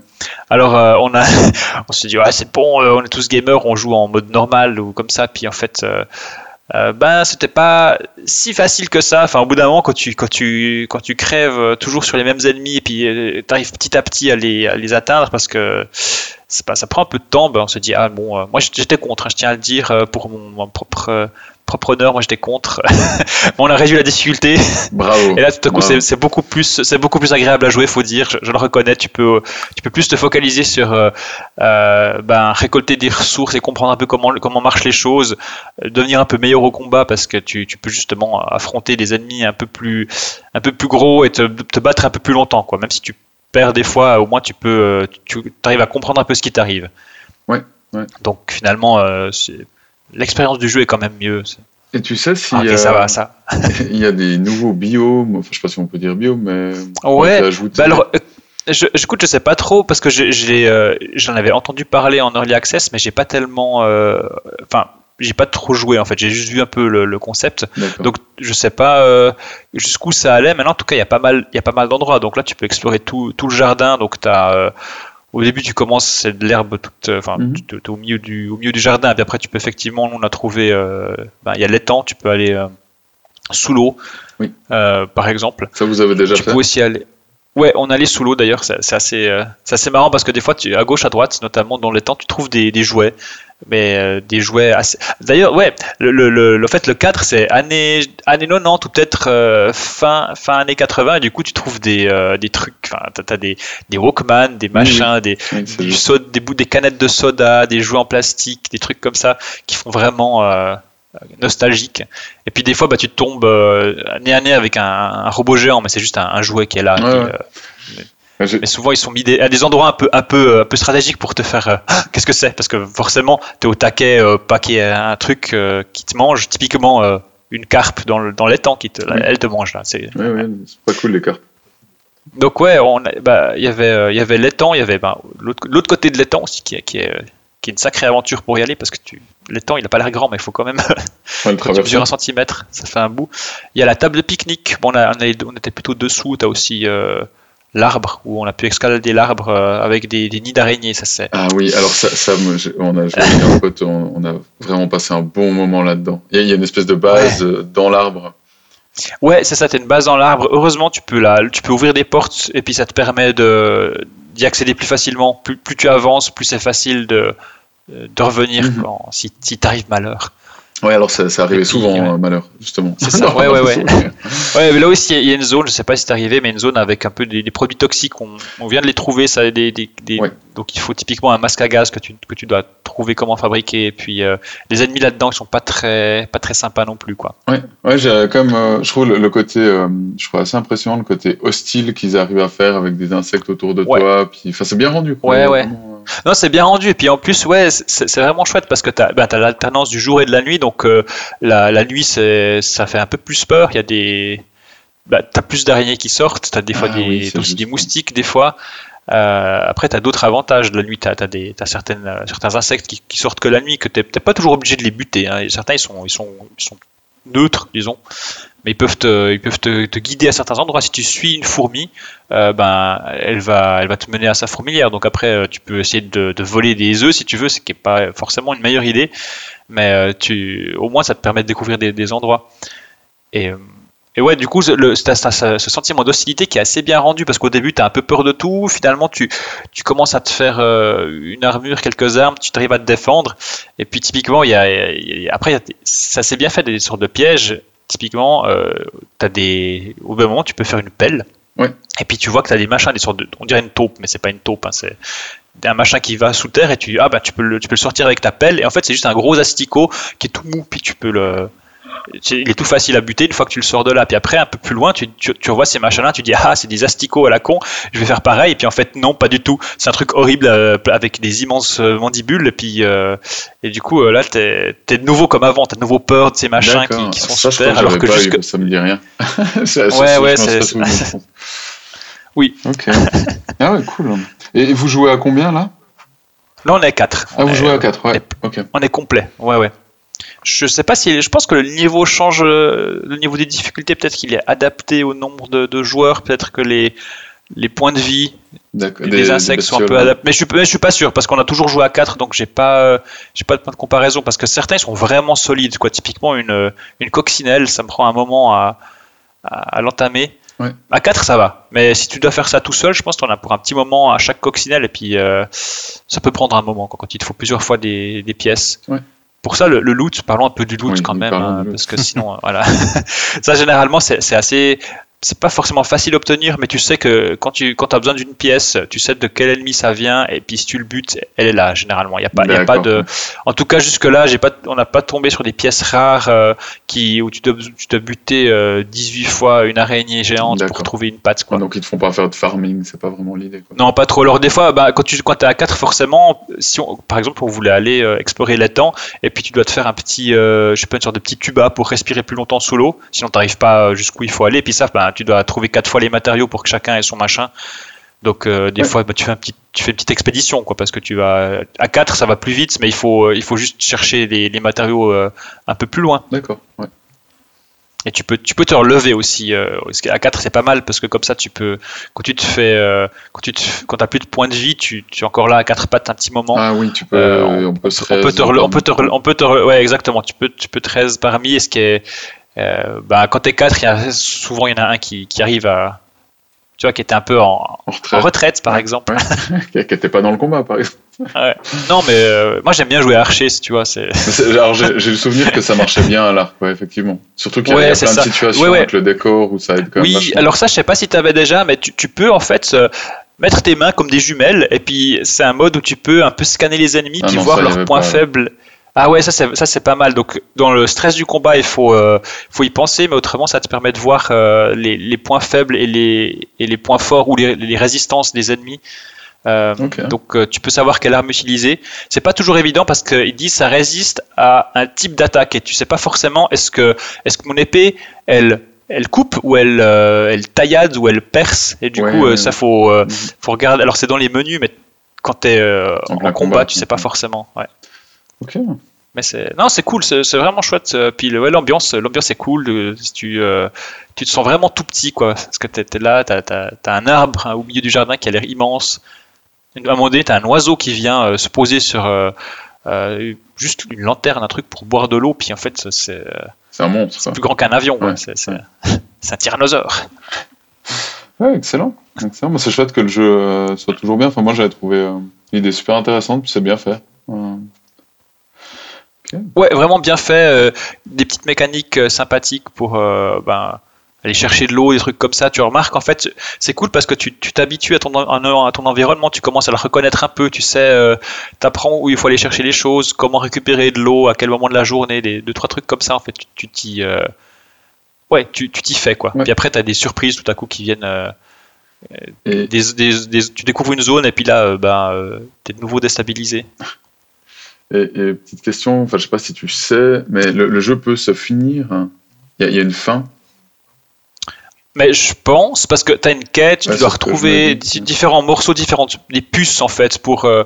Alors euh, on a, on s'est dit ouais c'est bon, euh, on est tous gamers, on joue en mode normal ou comme ça, puis en fait. Euh, euh, ben c'était pas si facile que ça. Enfin, au bout d'un moment, quand tu, quand tu, quand tu crèves euh, toujours sur les mêmes ennemis et puis tu arrives petit à petit à les, à les atteindre parce que c'est pas, ça prend un peu de temps, ben, on se dit ah bon, euh, moi j'étais contre, hein, je tiens à le dire euh, pour mon, propre euh, propre honneur, moi j'étais contre. Mais on a réduit la difficulté
Bravo.
et là, tout à coup, c'est- beaucoup plus, c'est beaucoup plus agréable à jouer, faut dire. Je, je le reconnais. Tu peux, tu peux plus te focaliser sur, euh, euh, ben, récolter des ressources et comprendre un peu comment, comment marchent les choses, devenir un peu meilleur au combat parce que tu, tu peux justement affronter des ennemis un peu plus, un peu plus gros et te, te battre un peu plus longtemps, quoi. Même si tu perds des fois, au moins tu peux, euh, tu arrives à comprendre un peu ce qui t'arrive.
Ouais, ouais.
Donc finalement, euh, c'est- l'expérience du jeu est quand même mieux.
Et tu sais si
Ah,
euh,
ça va, ça.
il y a des nouveaux biomes, enfin, je sais pas si on peut dire biomes, mais
Ouais. Bah alors, euh, je, écoute, je sais pas trop parce que j'ai- euh, j'en avais entendu parler en early access, mais j'ai pas tellement, euh, enfin, j'ai pas trop joué en fait. J'ai juste vu un peu le, le concept, donc je sais pas euh, jusqu'où ça allait. Maintenant, en tout cas, il y a pas mal, il y a pas mal d'endroits. Donc là, tu peux explorer tout, tout le jardin. Donc t'as euh, au début, tu commences, c'est de l'herbe toute, euh, enfin, tu- t'es au milieu du, au milieu du jardin. Puis après, tu peux effectivement, on a trouvé, euh, ben, il y a l'étang, tu peux aller euh, sous l'eau,
Oui.
euh, par exemple.
Ça, vous avez déjà
Tu
fait
peux aussi aller. Ouais, on allait sous l'eau d'ailleurs, c'est assez, euh, c'est assez marrant parce que des fois, tu, à gauche, à droite, notamment dans les temps, tu trouves des, des jouets, mais euh, des jouets assez. D'ailleurs, ouais, le, le, le, le fait, le 4, c'est année, année 90 ou peut-être euh, fin, fin année 80, et du coup, tu trouves des, euh, des trucs, enfin, t'as as des, des Walkman, des machins, des,
Oui, c'est
du
juste.
soda, des bouts, des canettes de soda, des jouets en plastique, des trucs comme ça qui font vraiment euh, nostalgique. Et puis des fois, bah, tu tombes euh, nez à nez avec un, un robot géant, mais c'est juste un, un jouet qui est là.
Ouais,
qui, euh, mais souvent, ils sont mis des- à des endroits un peu, un peu, un peu stratégiques pour te faire. euh, Ah, Qu'est-ce que c'est? Parce que forcément, tu es au taquet, euh, pas qu'il y ait un truc euh, qui te mange. Typiquement, euh, une carpe dans le dans l'étang qui te,
Oui.
elle te mange là. C'est
Ouais, ouais, c'est pas cool les cartes.
donc ouais, bah, il y avait euh, y avait l'étang, il y avait bah, l'autre l'autre côté de l'étang aussi qui est, qui est euh, qui est une sacrée aventure pour y aller parce que tu l'étang il a pas l'air grand mais il faut quand même
le
quand tu mesures un centimètre, ça fait un bout. Il y a la table de pique-nique. Bon, on, a- était plutôt dessous. Tu as aussi euh, l'arbre, où on a pu escalader l'arbre euh, avec des, des nids d'araignées. Ça, c'est.
Ah oui, alors ça, ça on a, j'ai avec un pote, on, on a vraiment passé un bon moment là-dedans. Il y, a- il y a une espèce de base euh, dans l'arbre.
Ouais, c'est ça, t'as une base dans l'arbre. Heureusement, tu peux, la, tu peux ouvrir des portes et puis ça te permet de, d'y accéder plus facilement. Plus, plus tu avances, plus c'est facile de, de revenir
Mhm.
quand, si, si t'arrive malheur.
Ouais, alors ça, ça arrivait souvent,
ouais.
euh, malheur, justement.
C'est ça, ouais, ouais, ouais. Ouais, mais là aussi, il y a une zone, je sais pas si c'est arrivé, mais une zone avec un peu des, des produits toxiques. On, on vient de les trouver, ça, des, des, des-
Ouais.
donc il faut typiquement un masque à gaz que tu, que tu dois trouver comment fabriquer. Et puis euh, les ennemis là-dedans, ils sont pas très, pas très sympas non plus, quoi.
Ouais, ouais j'ai comme euh, je trouve le, le côté, euh, je trouve assez impressionnant le côté hostile qu'ils arrivent à faire avec des insectes autour de
Ouais.
toi. Puis, enfin, c'est bien rendu. quoi.
Ouais, ouais.
vraiment,
Non, c'est bien rendu. Et puis en plus, ouais, c'est vraiment chouette parce que tu as, l'alternance du jour et de la nuit. Donc euh, la, la nuit, ça fait un peu plus peur. Il y a des. Bah, tu as plus d'araignées qui sortent. Tu as des fois
Ah
des,
oui,
aussi des moustiques, des fois. Euh, après, tu as d'autres avantages. La nuit, tu as, des, certaines, euh, certains insectes qui, qui sortent que la nuit, que tu n'es pas toujours obligé de les buter. hein. Certains, ils sont, ils, sont, ils sont neutres, disons. Mais ils peuvent, te, ils peuvent te, te guider à certains endroits. Si tu suis une fourmi, euh, ben, elle va, elle va te mener à sa fourmilière. Donc après, euh, tu peux essayer de, de voler des œufs si tu veux, ce qui n'est pas forcément une meilleure idée, mais euh, tu, au moins ça te permet de découvrir des, des endroits. Et, et ouais, du coup, le, t'as- t'as ce, ce sentiment d'hostilité qui est assez bien rendu parce qu'au début, tu as un peu peur de tout. Finalement, tu, tu commences à te faire une armure, quelques armes, tu t'arrives à te défendre. Et puis, typiquement, il y a, y a- après, ça s'est bien fait des sortes de pièges. Typiquement, euh, t'as des, au d'un moment, tu peux faire une pelle.
Ouais.
Et puis tu vois que tu as des machins, des sortes de, on dirait une taupe, mais c'est pas une taupe, hein, c'est un machin qui va sous terre et tu, ah bah tu peux le, tu peux le sortir avec ta pelle. Et en fait, c'est juste un gros asticot qui est tout mou, puis tu peux le, il est tout facile à buter une fois que tu le sors de là. Puis après, un peu plus loin, tu, tu, tu revois ces machins-là, tu dis ah c'est des asticots à la con, je vais faire pareil. Et puis en fait non, pas du tout. C'est un truc horrible euh, avec des immenses euh, mandibules. Et puis euh, et du coup euh, là t'es es de nouveau comme avant, t'as de nouveau peur de ces machins qui, sont
ça,
sous
je crois
terre, alors que
pas
jusque
eu, ça me dit rien. Ça-
Ouais,
ça,
ouais, c'est-. Oui.
Ok. Ah ouais, cool. Et vous jouez à combien là?
Là on est à 4
Ah, vous jouez à 4, ouais. Ok.
On est complet, ouais, ouais. Je sais pas si. Je pense que le niveau change. euh, Le niveau des difficultés, peut-être qu'il est adapté au nombre de, de joueurs. Peut-être que les, les points de vie des,
des
insectes sont un peu adaptés. Mais je, suis- mais je suis pas sûr parce qu'on a toujours joué à 4 donc j'ai pas, euh, j'ai pas de point de comparaison parce que certains sont vraiment solides. Quoi. Typiquement, une, une coccinelle, ça me prend un moment à, à, à l'entamer.
Ouais.
À 4, ça va. Mais si tu dois faire ça tout seul, je pense en as pour un petit moment à chaque coccinelle et puis euh, ça peut prendre un moment quoi, quand il te faut plusieurs fois des, des pièces.
Ouais.
Pour ça, le, le loot, parlons un peu du loot
Oui,
quand même, hein, parce que sinon, euh, voilà. ça, généralement, c'est assez. C'est pas forcément facile à obtenir, mais tu sais que quand tu quand as besoin d'une pièce, tu sais de quel ennemi ça vient, et puis si tu le butes, elle est là, généralement. Il y a pas, il y a pas de. En tout cas, jusque-là, j'ai pas, on n'a pas tombé sur des pièces rares euh, qui, où tu dois, tu dois buter euh, 18 fois une araignée géante pour trouver une patte. Quoi.
Donc ils te font pas faire de farming, c'est pas vraiment l'idée.
Non, pas trop. Alors des fois, bah, quand tu quand es à 4, forcément, si on, par exemple, on voulait aller euh, explorer l'étang, et puis tu dois te faire un petit, euh, je sais pas, une sorte de petit tuba pour respirer plus longtemps sous l'eau, sinon tu n'arrives pas euh, jusqu'où il faut aller, et puis ça, bah, tu dois trouver quatre fois les matériaux pour que chacun ait son machin. Donc euh, des
Ouais.
fois, bah, tu fais un petit, tu fais une petite expédition, quoi, parce que tu vas à 4, ça va plus vite, mais il faut, euh, il faut juste chercher les, les matériaux euh, un peu plus loin.
D'accord. Ouais.
Et tu peux, tu peux te relever aussi. Euh, qu'à 4, c'est pas mal parce que comme ça, tu peux, quand tu te fais, euh, quand tu te, quand t'as plus de points de vie, tu, tu es encore là à quatre pattes un petit moment.
Ah oui, tu peux.
Euh,
on, peut
te, on peut te, on peut te, ouais, exactement. Tu peux, tu peux te 13 parmi. Et ce qui est, euh, bah, quand t'es 4, il y a, souvent il y en a un qui, qui arrive à, tu vois, qui était un peu en,
en
en
retraite.
par exemple.
qui qui était pas dans le combat, par exemple.
Ouais. Non, mais euh, moi j'aime bien jouer à Archer, tu vois. C'est,
j'ai le souvenir que ça marchait bien à l'arc, effectivement. Surtout qu'il y a, y plein
ça.
de situations avec le décor où ça aide quand même
Oui,
vachement.
alors ça, je sais pas si tu avais déjà, mais tu, tu peux en fait euh, mettre tes mains comme des jumelles, et puis c'est un mode où tu peux un peu scanner les ennemis,
Ah
puis
non,
voir leurs points
pas.
faibles. Ah ouais, ça c'est ça c'est pas mal. Donc dans le stress du combat, il faut euh, faut y penser, mais autrement ça te permet de voir euh, les, les points faibles et les et les points forts ou les, les résistances des ennemis. Euh. Donc euh, tu peux savoir quelle arme utiliser. C'est pas toujours évident parce qu'ils disent ça résiste à un type d'attaque et tu sais pas forcément est-ce que est-ce que mon épée elle elle coupe ou elle euh, elle taillade ou elle perce et du
Ouais,
coup euh, ça faut euh,
Mhm.
faut regarder. Alors c'est dans les menus mais quand tu es
En
combat,
combat,
tu sais pas forcément. Ouais.
Ok.
Mais c'est non, c'est cool, c'est vraiment chouette. Euh, Puis ouais, l'ambiance, l'ambiance est cool. Tu, euh, tu te sens vraiment tout petit, quoi. Parce que t'es, t'es là, t'as, t'as, t'as un arbre hein, au milieu du jardin qui a l'air immense. À un moment donné, t'as un oiseau qui vient euh, se poser sur euh, juste une lanterne, un truc pour boire de l'eau. Puis en fait, c'est
C'est un monstre, ça.
plus grand qu'un avion.
Ouais,
C'est, un tyrannosaure.
Ouais, excellent. excellent. Moi, c'est chouette que le jeu soit toujours bien. Enfin, moi, j'avais trouvé l'idée super intéressante, puis c'est bien fait.
Ouais, vraiment bien fait. euh, des petites mécaniques euh, sympathiques pour euh, ben, aller chercher de l'eau, des trucs comme ça. Tu remarques, en fait, c'est cool parce que tu tu t'habitues à ton, en- à ton environnement, tu commences à le reconnaître un peu. Tu sais, tu apprends où il faut aller chercher les choses, comment récupérer de l'eau, à quel moment de la journée, des, deux, trois trucs comme ça. En fait, tu tu t'y. Ouais, tu tu t'y fais quoi.
Ouais.
Puis après, tu as des surprises tout à coup qui viennent.
et
des, des- des- tu découvres une zone et puis là, ben, euh, t'es de nouveau déstabilisé.
Et, et petite question, enfin je sais pas si tu sais, mais le, le jeu peut se finir. hein. Il y, a- il y a une fin.
Mais je pense, parce que tu as une quête,
Ouais,
tu dois retrouver différents morceaux, différentes des puces en fait, pour euh,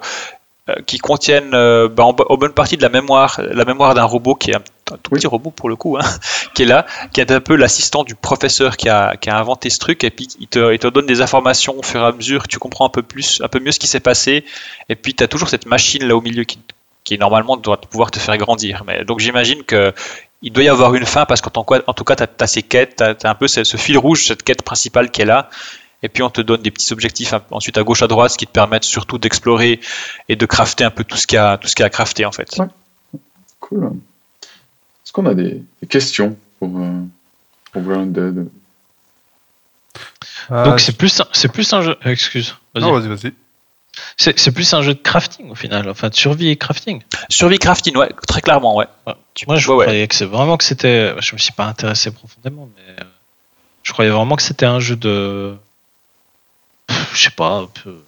euh, qui contiennent euh, bah, en, bo- en bonne partie de la mémoire, la mémoire d'un robot qui est un, un tout
Oui.
petit robot pour le coup, hein, qui est là, qui est un peu l'assistant du professeur qui a, qui a inventé ce truc, et puis il te, il te donne des informations au fur et à mesure, tu comprends un peu plus, un peu mieux ce qui s'est passé, et puis tu as toujours cette machine là au milieu qui, qui normalement doit pouvoir te faire grandir. Mais donc j'imagine que il doit y avoir une fin parce qu'en tout cas, tu as, ces quêtes, tu as, un peu ce, ce fil rouge, cette quête principale qui est là. Et puis on te donne des petits objectifs ensuite à gauche, à droite, ce qui te permettent surtout d'explorer et de crafter un peu tout ce qu'il y a, tout ce qu'il y a à crafter en fait.
Ouais. Cool. Est-ce qu'on a des, des questions pour, euh, pour Grounded
Ah,
Donc c'est plus, un- c'est plus un jeu. Excuse. vas-y.
Non, vas-y, vas-y.
C'est plus un jeu de crafting au final, enfin de survie et crafting.
Survie crafting, ouais, très clairement, ouais.
Moi je
ouais, ouais.
croyais que c'est vraiment que c'était. Je me suis pas intéressé profondément, mais euh, je croyais vraiment que c'était un jeu de. Pff, Je sais pas, un peu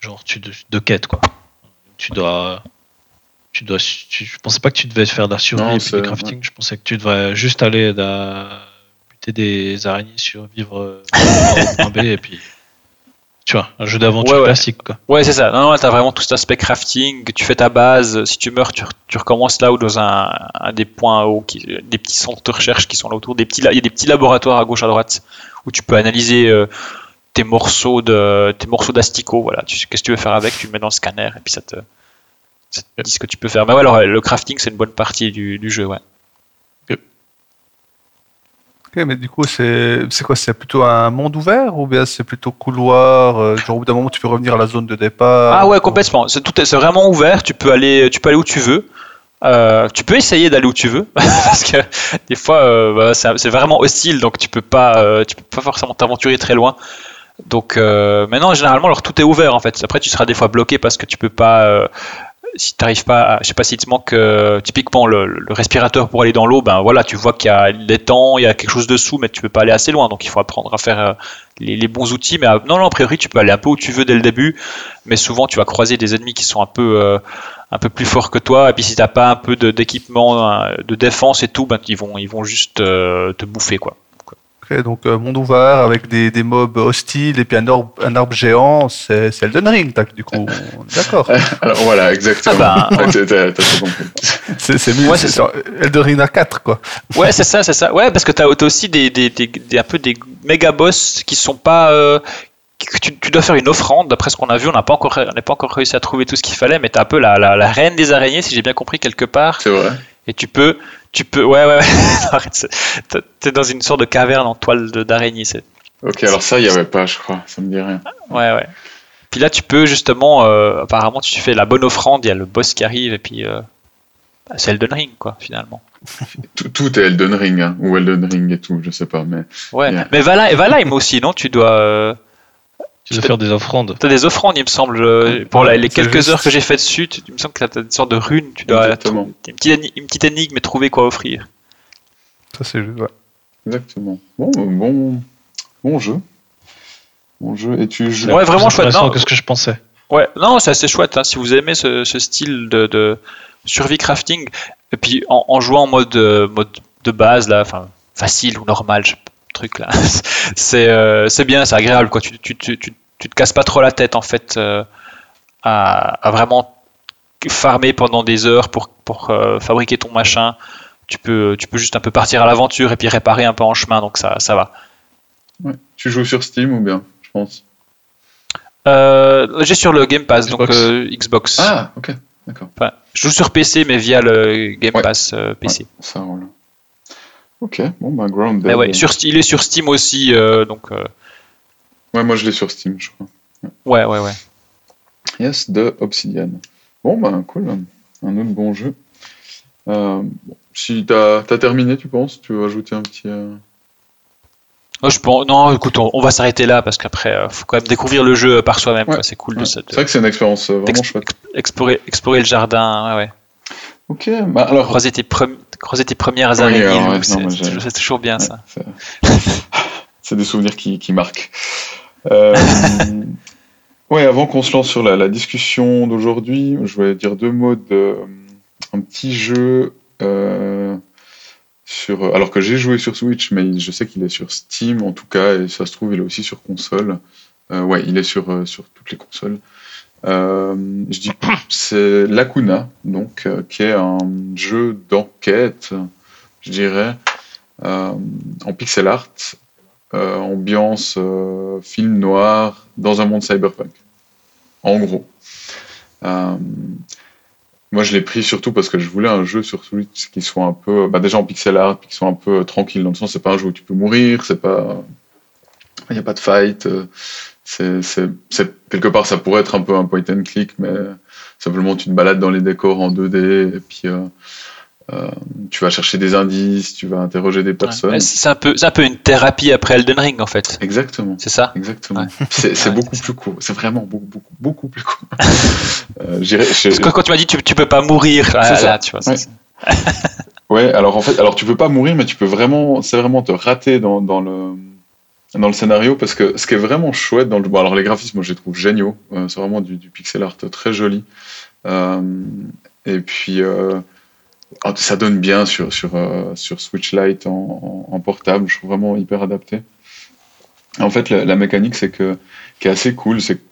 genre tu de, de quête quoi. Tu dois. Tu dois. tu- je pensais pas que tu devais faire de la survie
Non,
et puis du crafting. Je pensais que tu devrais juste aller da- buter des araignées, survivre euh, B et puis. Tu vois, un jeu d'aventure
Ouais, ouais.
classique quoi.
Ouais, c'est ça. Non, non, t'as vraiment tout cet aspect crafting. Tu fais ta base. Si tu meurs, tu, tu recommences là ou dans un, un des points hauts, des petits centres de recherche qui sont là autour. Des petits, il y a des petits laboratoires à gauche, à droite où tu peux analyser euh, tes morceaux de, tes morceaux d'asticots. Voilà. Tu sais qu'est-ce que tu veux faire avec, tu le mets dans le scanner et puis ça te, ça te dit ce que tu peux faire. Mais ouais, alors le crafting, c'est une bonne partie du, du jeu, ouais.
Ok, mais du coup, c'est quoi C'est plutôt un monde ouvert ou bien c'est plutôt couloir euh, Genre, au bout d'un moment, tu peux revenir à la zone de départ
Ah ouais, complètement. C'est est- vraiment ouvert. Tu peux aller, tu peux aller où tu veux. Euh, tu peux essayer d'aller où tu veux parce que des fois, euh, bah, c'est vraiment hostile, donc tu peux pas, euh, tu peux pas forcément t'aventurer très loin. Donc, maintenant, généralement, alors tout est ouvert en fait. Après, tu seras des fois bloqué parce que tu peux pas. Si t'arrives pas, à- je sais pas si te manque euh, typiquement le, le respirateur pour aller dans l'eau, ben voilà, tu vois qu'il y a temps, il y a quelque chose dessous, mais tu peux pas aller assez loin, donc il faut apprendre à faire euh, les, les bons outils. Mais euh, non, non, a priori, tu peux aller un peu où tu veux dès le début, mais souvent tu vas croiser des ennemis qui sont un peu, euh, un peu plus forts que toi, et puis si t'as pas un peu de- d'équipement, euh, de défense et tout, ben ils vont, ils vont juste euh, te bouffer quoi.
Ok, donc euh, monde ouvert avec des, des mobs hostiles et puis un arbre, un arbre géant, c'est Elden Ring, tac, du coup. D'accord.
Alors voilà, exactement.
Ah bah,
compris.
C'est mieux,
Ouais,
c'est Elden Ring à 4, quoi.
Ouais, c'est ça, c'est ça. Ouais, parce que t'as as aussi des, des, des, des- un peu des méga boss qui sont pas. euh, tu, tu dois faire une offrande. D'après ce qu'on a vu, on n'a pas encore, on n'a pas encore réussi à trouver tout ce qu'il fallait, mais t'as un peu la, la, la reine des araignées, si j'ai bien compris quelque part.
C'est vrai.
Et tu peux, tu peux, ouais, ouais, ouais. T'es- dans une sorte de caverne en toile d'araignée. C'est,
Ok, alors ça, il n'y avait pas, je crois. Ça me dit rien.
ouais, ouais. Puis là, tu peux justement, euh, apparemment, tu fais la bonne offrande. Il y a le boss qui arrive, et puis euh, bah, c'est Elden Ring, quoi, finalement.
Tout, tout est Elden Ring, hein, ou Elden Ring et tout, je sais pas. Mais
Ouais.
Yeah.
Mais Valheim, Valheim aussi, non? Tu dois.
Tu dois faire des offrandes.
T'as des offrandes, il me semble, euh, pour la- les quelques
juste.
heures que j'ai fait dessus. tu- Il me semble que t'as une sorte de rune. Tu dois une petite, éni- une petite énigme et trouver quoi offrir.
Ça, c'est juste, ouais.
exactement. Bon, euh, bon, bon jeu. Bon jeu. Et tu joues.
Ouais, vraiment
Plus
chouette, non
que ce que je pensais.
Ouais, non, c'est assez chouette. hein, si vous aimez ce, ce style de, de survie crafting, et puis en, en jouant en mode, euh, mode de base, là, enfin facile ou normal, je- truc là, c'est euh, c'est bien, c'est agréable. Quoi. Tu, tu, tu, tu, tu te casses pas trop la tête en fait euh, à, à vraiment farmer pendant des heures pour, euh, fabriquer ton machin. Tu peux, tu peux juste un peu partir à l'aventure et puis réparer un peu en chemin, donc ça, ça va.
Ouais. Tu joues sur Steam ou bien, je pense?
J'ai sur le Game Pass, donc
Xbox.
Xbox.
Ah, ok, d'accord.
Enfin, je joue sur PC, mais via le Game
Ouais.
Pass PC.
Ça roule. Ok, bon, bah, Grounded.
Mais ouais, sur, il est sur Steam aussi, euh, donc euh,
Ouais, moi je l'ai sur Steam, je crois.
ouais, ouais, ouais.
Yes, de Obsidian. Bon, bah, cool. Un autre bon jeu. Euh, si t'as as terminé, tu penses? Tu veux ajouter un petit. euh,
Moi, je pense, non, écoute, on, on va s'arrêter là parce qu'après, euh, faut quand même découvrir le jeu par soi-même.
Ouais.
C'est cool
ouais.
de, ça,
C'est vrai que c'est une expérience euh, vraiment chouette.
explorer, explorer le jardin. Ouais, ouais.
Ok, bah alors.
Croiser tes, premières
Oui,
araignées,
alors, ouais,
Lou, c'est toujours- bien
Ouais,
ça.
c'est- des souvenirs qui, qui marquent. Euh, ouais, avant qu'on se lance sur la, la discussion d'aujourd'hui, je voulais dire deux mots de euh, un petit jeu euh, sur. Alors que j'ai joué sur Switch, mais je sais qu'il est sur Steam en tout cas, et ça se trouve il est aussi sur console. Euh, ouais, il est sur euh, sur toutes les consoles. Euh, je dis c'est Lacuna, donc euh, qui est un jeu d'enquête, je dirais, euh, en pixel art, ambiance film noir dans un monde cyberpunk. En gros. Moi, je l'ai pris surtout parce que je voulais un jeu sur Switch qui soit un peu, bah, déjà en pixel art, qui soit un peu tranquille dans le sens, c'est pas un jeu où tu peux mourir, c'est pas, il n'y a pas de fight. C'est, quelque part, ça pourrait être un peu un point and click, mais simplement tu te balades dans les décors en 2D et puis euh, euh, tu vas chercher des indices, tu vas interroger des personnes.
Ouais, C'est un, peu- c'est un peu une thérapie après Elden Ring en fait.
Exactement.
C'est ça?
Exactement.
Ouais.
C'est,
Ouais,
beaucoup plus court. C'est vraiment beaucoup, beaucoup, beaucoup plus court. euh,
Parce que quand tu m'as dit tu, tu peux pas mourir, là,
C'est ça.
là, tu vois.
Ouais. alors en fait, alors tu peux pas mourir, mais tu peux vraiment, c'est vraiment te rater dans, dans le dans le scénario parce que ce qui est vraiment chouette dans le bon, alors les graphismes, moi je les trouve géniaux. Euh, c'est vraiment du, pixel art très joli. Euh, et puis euh, ah, ça donne bien sur sur sur Switch Lite en, portable. Je trouve vraiment hyper adapté. En fait, la, mécanique, c'est que qui est assez cool, c'est que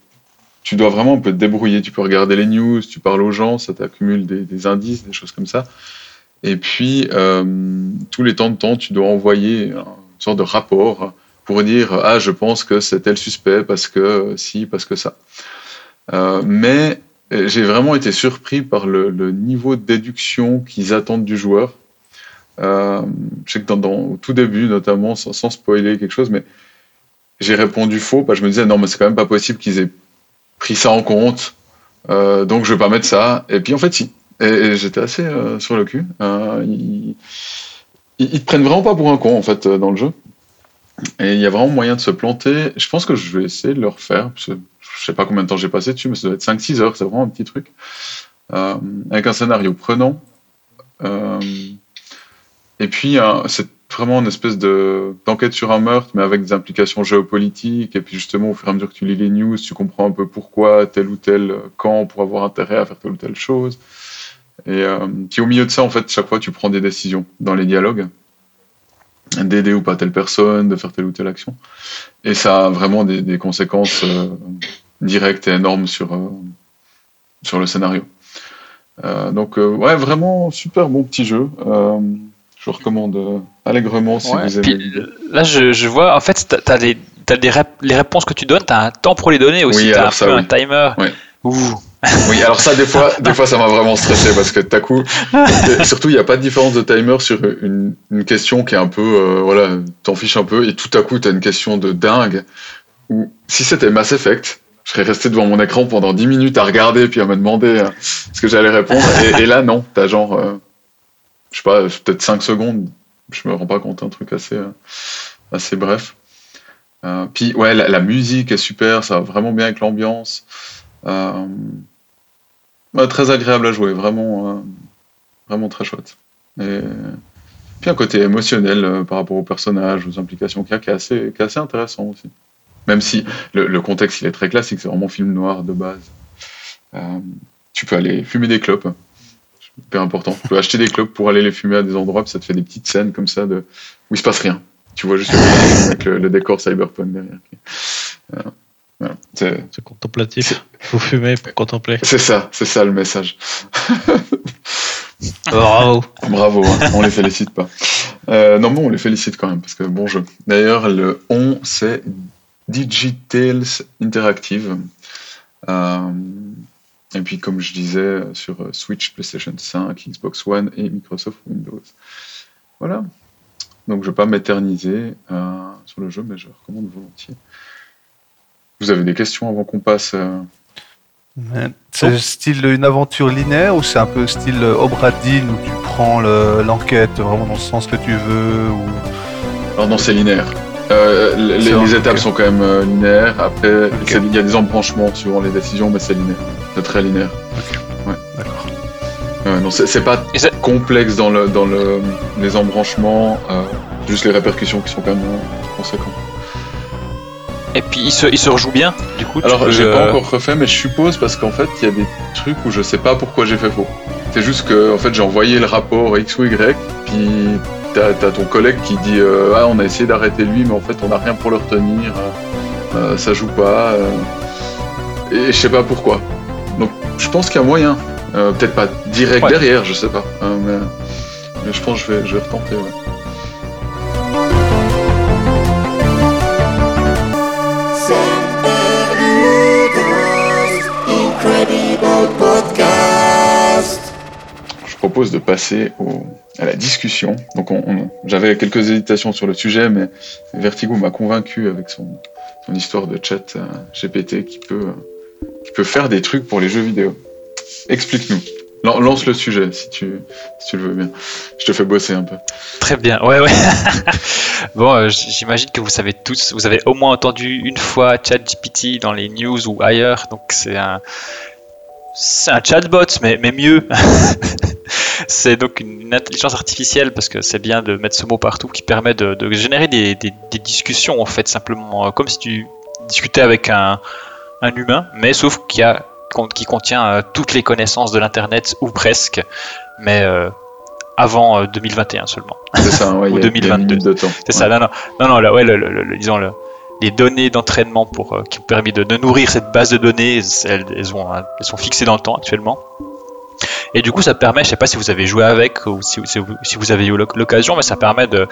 tu dois vraiment un peu te débrouiller. Tu peux regarder les news, tu parles aux gens, ça t'accumule des, indices, des choses comme ça. Et puis, tous les temps de temps, tu dois envoyer une sorte de rapport pour dire Ah, je pense que c'est tel suspect parce que si, parce que ça. Euh, mais euh, j'ai vraiment été surpris par le, niveau de déduction qu'ils attendent du joueur. Euh, je sais que dans, dans- au tout début, notamment, sans, spoiler quelque chose, mais j'ai répondu faux, parce que je me disais non, mais c'est quand même pas possible qu'ils aient pris ça en compte, donc je vais pas mettre ça. Et puis en fait, si. Et, j'étais assez sur le cul. Ils, ils, ils te prennent vraiment pas pour un con, en fait, dans le jeu. Et il y a vraiment moyen de se planter. Je pense que je vais essayer de le refaire. Parce que je sais pas combien de temps j'ai passé dessus, mais ça doit être 5-6 heures. C'est vraiment un petit truc. Euh, avec un scénario prenant. Euh, et puis, c'est vraiment une espèce de d'enquête sur un meurtre, mais avec des implications géopolitiques. Et puis, justement, au fur et à mesure que tu lis les news, tu comprends un peu pourquoi tel ou tel camp pour avoir intérêt à faire telle ou telle chose. Et euh, puis, au milieu de ça, en fait, chaque fois, tu prends des décisions dans les dialogues d'aider ou pas telle personne, de faire telle ou telle action. Et ça a vraiment des, des conséquences euh, directes et énormes sur, euh, sur le scénario. Euh, donc, ouais, vraiment super bon petit jeu. Je recommande allègrement si
Ouais,
vous aimez.
là, je, je vois, en fait, as des, t'as des rép- les réponses que tu donnes, t'as un temps pour les donner aussi,
Oui,
t'as un
ça,
peu
oui.
un timer. Ouh.
Oui, alors ça, des fois, des fois, ça m'a vraiment stressé parce que d'un coup, surtout, il n'y a pas de différence de timer sur une, une question qui est un peu, euh, voilà, t'en fiches un peu, et tout à coup, t'as une question de dingue où, si c'était Mass Effect, je serais resté devant mon écran pendant 10 minutes à regarder puis à me demander euh, ce que j'allais répondre. Et, et là, non, t'as genre, euh, je sais pas, peut-être 5 secondes, je me rends pas compte, un truc assez, assez bref. Puis, ouais, la, la musique est super, ça va vraiment bien avec l'ambiance. Euh, très agréable à jouer, vraiment, euh, vraiment très chouette. Et puis un côté émotionnel euh, par rapport aux personnages, aux implications qu'il y a, qui est assez, qui est assez intéressant aussi. Même si le, contexte il est très classique, c'est vraiment film noir de base. Tu peux aller fumer des clopes, super important. Tu peux acheter des clopes pour aller les fumer à des endroits, puis ça te fait des petites scènes comme ça de où il se passe rien. Tu vois juste le, décor cyberpunk derrière. C'est
contemplatif. Faut fumer pour contempler.
c'est ça, c'est ça le message.
Bravo.
Bravo, hein, on les félicite pas. Euh, non, bon, on les félicite quand même, parce que bon jeu. D'ailleurs, le on, c'est Digitales Interactive. Euh, et puis, comme je disais, sur Switch, PlayStation 5, Xbox One et Microsoft Windows. Voilà. Donc, je ne vais pas m'éterniser euh, sur le jeu, mais je recommande volontiers. Vous avez des questions avant qu'on passe euh,
C'est style une aventure linéaire ou c'est un peu style Obradine où tu prends le- l'enquête vraiment dans le sens que tu veux ou...
Alors non, c'est linéaire. Euh, les, étapes sont quand même euh, linéaires. Après, il y a des embranchements suivant les décisions, mais c'est linéaire. C'est très linéaire.
D'accord.
Non, c'est pas complexe dans, le, dans le, les embranchements, euh, juste les répercussions qui sont quand même euh, conséquentes.
Et puis il se, il se rejoue bien, du coup.
Alors,
peux,
j'ai pas encore refait, mais je suppose parce qu'en fait, il y a des trucs où je sais pas pourquoi j'ai fait faux. C'est juste que, en fait, j'ai envoyé le rapport X ou Y, puis t'as as ton collègue qui dit euh, Ah, on a essayé d'arrêter lui, mais en fait, on n'a rien pour le retenir, euh, euh, ça joue pas, euh, et je sais pas pourquoi. Donc, je pense qu'il y a moyen. Peut-être pas direct
Ouais.
derrière, je sais pas, hein, mais, mais je pense que je vais, je vais retenter. Ouais. Propose de passer à la discussion. Donc, on- on- j'avais quelques hésitations sur le sujet, mais Vertigo m'a convaincu avec son, histoire de chat euh, GPT qui peut, faire des trucs pour les jeux vidéo. Explique-nous. Lan- Lance le sujet si tu, le veux bien. Je te fais bosser un peu.
Très bien, ouais, ouais. bon, euh, j'imagine que vous savez tous, vous avez au moins entendu une fois ChatGPT dans les news ou ailleurs, donc c'est un, c'est un chatbot, mais, mais mieux. c'est donc une, intelligence artificielle, parce que c'est bien de mettre ce mot partout, qui permet de, de générer des, des- des discussions, en fait, simplement, euh, comme si tu discutais avec un, un humain, mais sauf qu'il y a, qui contient euh, toutes les connaissances de l'Internet, ou presque, mais euh, avant euh, 2021 seulement.
C'est ça, ouais,
Ou
il y a- il y a une
2022.
limite de temps.
C'est ça, non, non, non, non, là, ouais, le, le- le- le- disons, le- les données d'entraînement pour, euh, qui ont permis de, de nourrir cette base de données, elles, elles ont, elles sont fixées dans le temps actuellement. Et du coup, ça permet, je sais pas si vous avez joué avec ou si, si vous, si vous avez eu l'oc- l'occasion, mais ça permet de,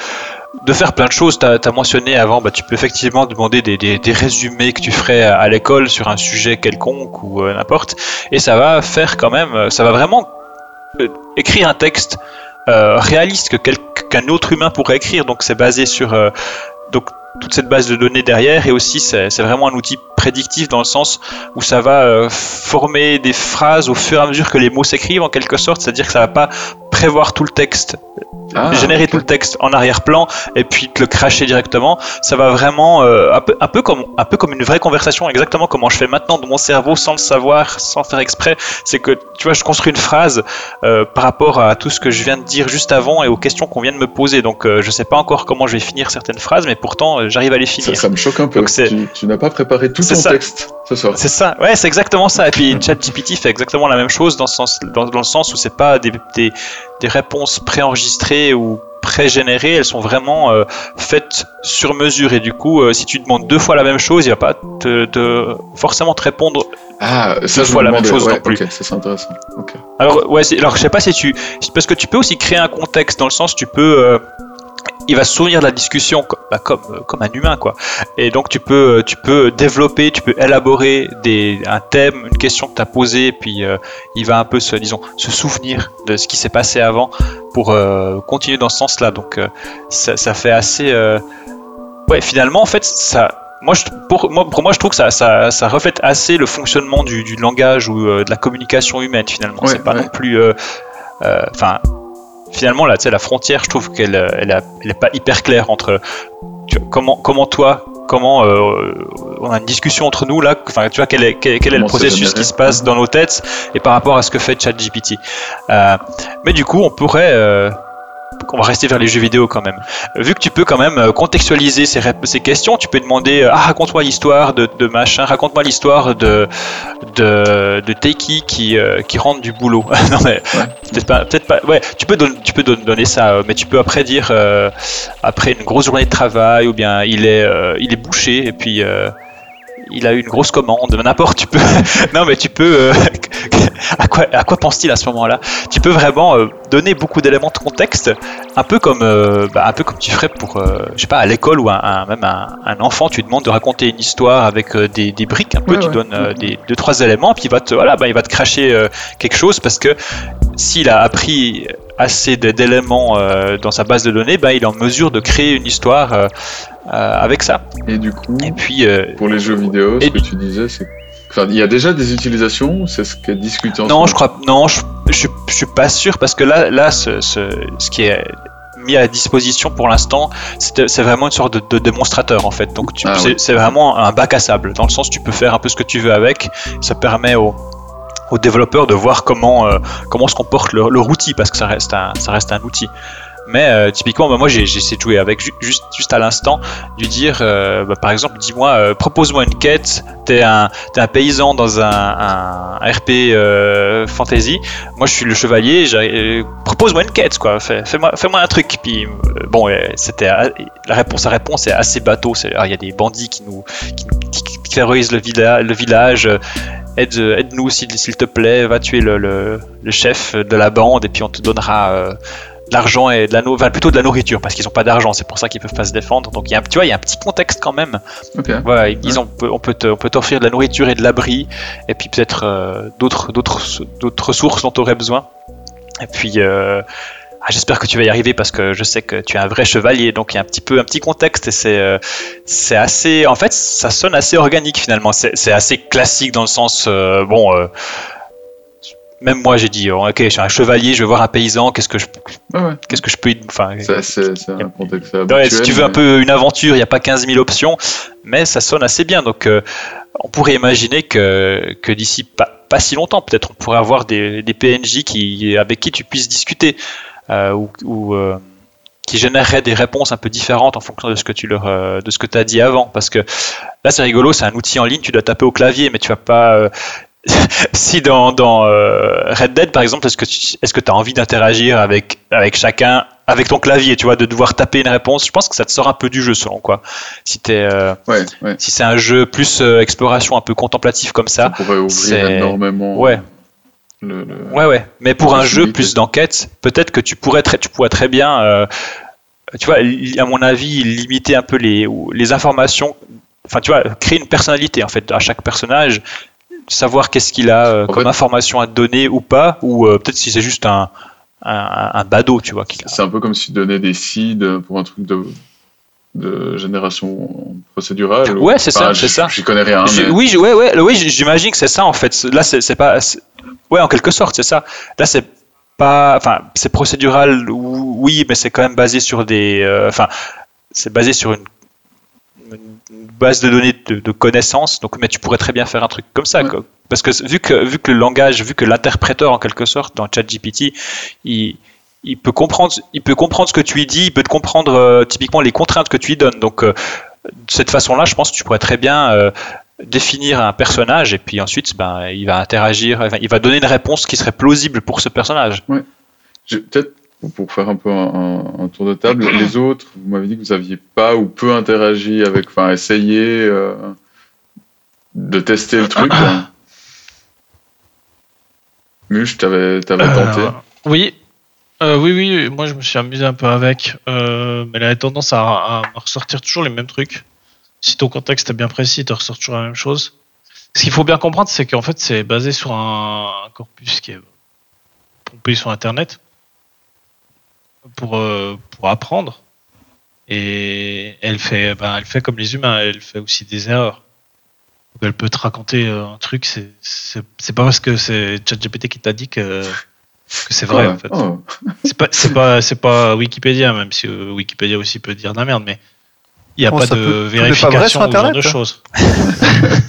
de faire plein de choses. Tu as, mentionné avant, bah, tu peux effectivement demander des, des- des résumés que tu ferais à, l'école sur un sujet quelconque ou euh, n'importe. Et ça va faire quand même, euh, ça va vraiment euh, écrire un texte euh, réaliste que quel- qu'un autre humain pourrait écrire. Donc c'est basé sur euh, donc toute cette base de données derrière et aussi c'est vraiment un outil prédictif dans le sens où ça va euh, former des phrases au fur et à mesure que les mots s'écrivent en quelque sorte, c'est-à-dire que ça va pas prévoir tout le texte,
Ah,
générer tout le texte en arrière-plan et puis te le cracher directement. Ça va vraiment euh, un, peu, un peu comme un peu comme une vraie conversation, exactement comment je fais maintenant de mon cerveau sans le savoir, sans faire exprès. C'est que tu vois, je construis une phrase euh, par rapport à tout ce que je viens de dire juste avant et aux questions qu'on vient de me poser. Donc euh, je sais pas encore comment je vais finir certaines phrases, mais pourtant j'arrive à les finir.
ça me choque un peu.
Donc
Tu, tu n'as pas préparé tout ton
C'est ça, ouais, c'est exactement ça. Et puis ChatGPT fait exactement la même chose dans, ce sens, dans, dans le sens où c'est pas des, des, des réponses préenregistrées ou pré-générées, elles sont vraiment euh, faites sur mesure. Et du coup, euh, si tu demandes deux fois la même chose, il va pas te, te- forcément te répondre.
Ah, ça,
Deux fois la même chose
Ouais,
non plus.
Ok, ça c'est intéressant.
Alors, ouais, alors je sais pas si tu, parce que tu peux aussi créer un contexte dans le sens, tu peux. euh, il va se souvenir de la discussion co- bah, comme, euh, comme un humain quoi. Et donc tu peux, euh, tu peux développer, tu peux élaborer des, un thème, une question que tu as posée, puis euh, il va un peu se, disons, se souvenir de ce qui s'est passé avant pour euh, continuer dans ce sens-là. Donc euh, ça, ça fait assez... Ouais, finalement en fait ça... Moi, je, pour, moi, pour moi, je trouve que ça, ça, ça reflète assez le fonctionnement du, du langage ou de la communication humaine finalement.
Ouais,
C'est pas
ouais.
non plus... Enfin, finalement là tu sais la frontière je trouve qu'elle euh, elle, elle est pas hyper claire entre tu vois, comment comment toi comment euh, on a une discussion entre nous là enfin tu vois quel est quel, quel est le processus qui se passe dans nos têtes et par rapport à ce que fait ChatGPT. Euh, mais du coup on pourrait euh, on va rester vers les jeux vidéo quand même. Vu que tu peux quand même euh, contextualiser ces, questions, tu peux demander euh, ah raconte-moi l'histoire de, de machin, raconte-moi l'histoire de de, de Teiki qui euh, qui rentre du boulot. non mais peut-être pas, peut-être pas. Ouais, tu peux don- tu peux don- donner ça, euh, mais tu peux après dire euh, après une grosse journée de travail ou bien il est euh, il est bouché et puis euh, il a eu une grosse commande, n'importe, tu peux. non, mais tu peux. euh, à quoi quoi, à quoi pense-t-il à ce moment-là? Tu peux vraiment euh, donner beaucoup d'éléments de contexte, un peu comme, euh, bah, un peu comme tu ferais pour, euh, je sais pas, à l'école ou un, un- même un, un enfant, tu lui demandes de raconter une histoire avec euh, des, des briques, un peu,
Ouais,
tu
ouais.
donnes euh, des deux trois éléments, puis il va te, voilà, bah, il va te cracher euh, quelque chose parce que s'il a appris assez d'éléments euh, dans sa base de données, bah, il est en mesure de créer une histoire euh, euh, avec ça.
Et du coup,
Et puis, euh,
pour les jeux vidéo, ce que tu disais, c'est. Enfin, il y a déjà des utilisations, c'est ce qui est discuté en
Non, je crois non, je, je, je suis pas sûr parce que là, là, ce, ce, ce qui est mis à disposition pour l'instant, c'est vraiment une sorte de, de démonstrateur en fait. Donc
Ah,
c'est
oui.
c'est vraiment un bac à sable dans le sens où tu peux faire un peu ce que tu veux avec. Ça permet aux aux développeurs de voir comment euh, comment se comporte leur, leur outil parce que ça reste un ça reste un outil. Mais euh, typiquement, bah, moi j'ai essayé de jouer avec ju- juste à l'instant, lui dire euh, bah, par exemple, dis-moi, euh, propose-moi une quête. T'es un paysan dans un, RP fantasy. Moi je suis le chevalier. propose-moi une quête quoi. Fais, fais-moi un truc. Puis bon, c'était la réponse à réponse est assez bateau. Ah, il y a des bandits qui nous terrorisent le, villa- le village. Aide, aide-nous s'il, te plaît, va tuer le, chef de la bande et puis on te donnera de l'argent et de la enfin, plutôt de la nourriture parce qu'ils n'ont pas d'argent, c'est pour ça qu'ils peuvent pas se défendre. Donc il y a, tu vois, il y a un petit contexte quand même.
Ok.
Voilà, ils disent on peut, on peut, te- on peut t'offrir de la nourriture et de l'abri et puis peut-être euh, d'autres, d'autres, d'autres ressources dont tu aurais besoin. Et puis euh, ah, j'espère que tu vas y arriver parce que je sais que tu es un vrai chevalier, donc il y a un petit peu un petit contexte et c'est euh, c'est assez, en fait, ça sonne assez organique finalement. C'est c'est assez classique dans le sens euh, bon. euh, même moi, j'ai dit, oh, ok, je suis un chevalier, je vais voir un paysan, qu'est-ce que je,
ouais.
qu'est-ce que je peux, enfin,
C'est c'est- c'est un contexte
Ouais, si tu veux un peu une aventure, il n'y a pas 15 000 options, mais ça sonne assez bien. Donc, euh, on pourrait imaginer que, que d'ici pas, pas si longtemps, peut-être, on pourrait avoir des, des PNJ qui, avec qui tu puisses discuter euh, ou, ou, euh, qui généreraient des réponses un peu différentes en fonction de ce que tu leur, de ce que as dit avant. Parce que là, c'est rigolo, c'est un outil en ligne, tu dois taper au clavier, mais tu vas pas. si dans, dans euh, Red Dead par exemple, est-ce que tu est-ce que as envie d'interagir avec, avec chacun avec ton clavier, tu vois, de devoir taper une réponse Je pense que ça te sort un peu du jeu selon quoi. Si, euh,
Ouais, ouais.
si c'est un jeu plus euh, exploration un peu contemplatif comme
Ça
ça,
pourrait ouvrir énormément.
Ouais.
Le, le-
ouais ouais. Mais pour un jeu plus d'enquête, peut-être que tu pourrais très, tu pourrais très bien, tu vois, à mon avis, limiter un peu les, les informations. Enfin, tu vois, créer une personnalité en fait à chaque personnage, savoir qu'est-ce qu'il a euh, comme
fait-
information à te donner ou pas, ou euh, peut-être si c'est juste un, un, un badaud, tu vois.
C'est un peu comme si tu donnais des seeds pour un truc de, de génération procédurale. ou-
Ouais, c'est ça, c'est ça.
J'y connais rien. Mais-
Oui, ouais, ouais, oui, j'imagine que c'est ça en fait. Là, c'est pas. Ouais, en quelque sorte, c'est ça. Là, c'est pas. Enfin, c'est procédural, ou- oui, mais c'est quand même basé sur des. euh, Enfin, c'est basé sur une base de données de, de connaissances. Donc, mais tu pourrais très bien faire un truc comme ça,
Ouais.
quoi. Parce que vu que vu que le langage, vu que l'interpréteur en quelque sorte dans ChatGPT, il il peut comprendre, il peut comprendre ce que tu lui dis, il peut te comprendre euh, typiquement les contraintes que tu lui donnes. Donc, euh, de cette façon-là, je pense que tu pourrais très bien euh, définir un personnage et puis ensuite, ben, il va interagir, enfin, il va donner une réponse qui serait plausible pour ce personnage.
Je- Peut-être pour faire un peu un, un- un tour de table, les autres, vous m'avez dit que vous aviez pas ou peu interagi avec, enfin, essayé euh, de tester le truc. hein. Muche, t'avais tenté.
Euh, oui. Euh, oui, oui, moi je me suis amusé un peu avec, mais elle a tendance à, ressortir toujours les mêmes trucs. Si ton contexte est bien précis, te ressort toujours la même chose. Ce qu'il faut bien comprendre, c'est qu'en fait, c'est basé sur un, un corpus qui est pompé sur Internet pour, euh, pour apprendre. Et elle fait, ben, elle fait comme les humains, elle fait aussi des erreurs. Donc, elle peut te raconter euh, un truc, c'est c'est- c'est pas parce que c'est ChatGPT qui t'a dit que, que c'est vrai
Ouais.
en fait.
Oh.
C'est pas, c'est pas, c'est pas Wikipédia, même si euh, Wikipédia aussi peut dire de la merde, mais il n'y a
Oh,
pas de
peut- tout n'est pas vrai
vérification ou genre de choses.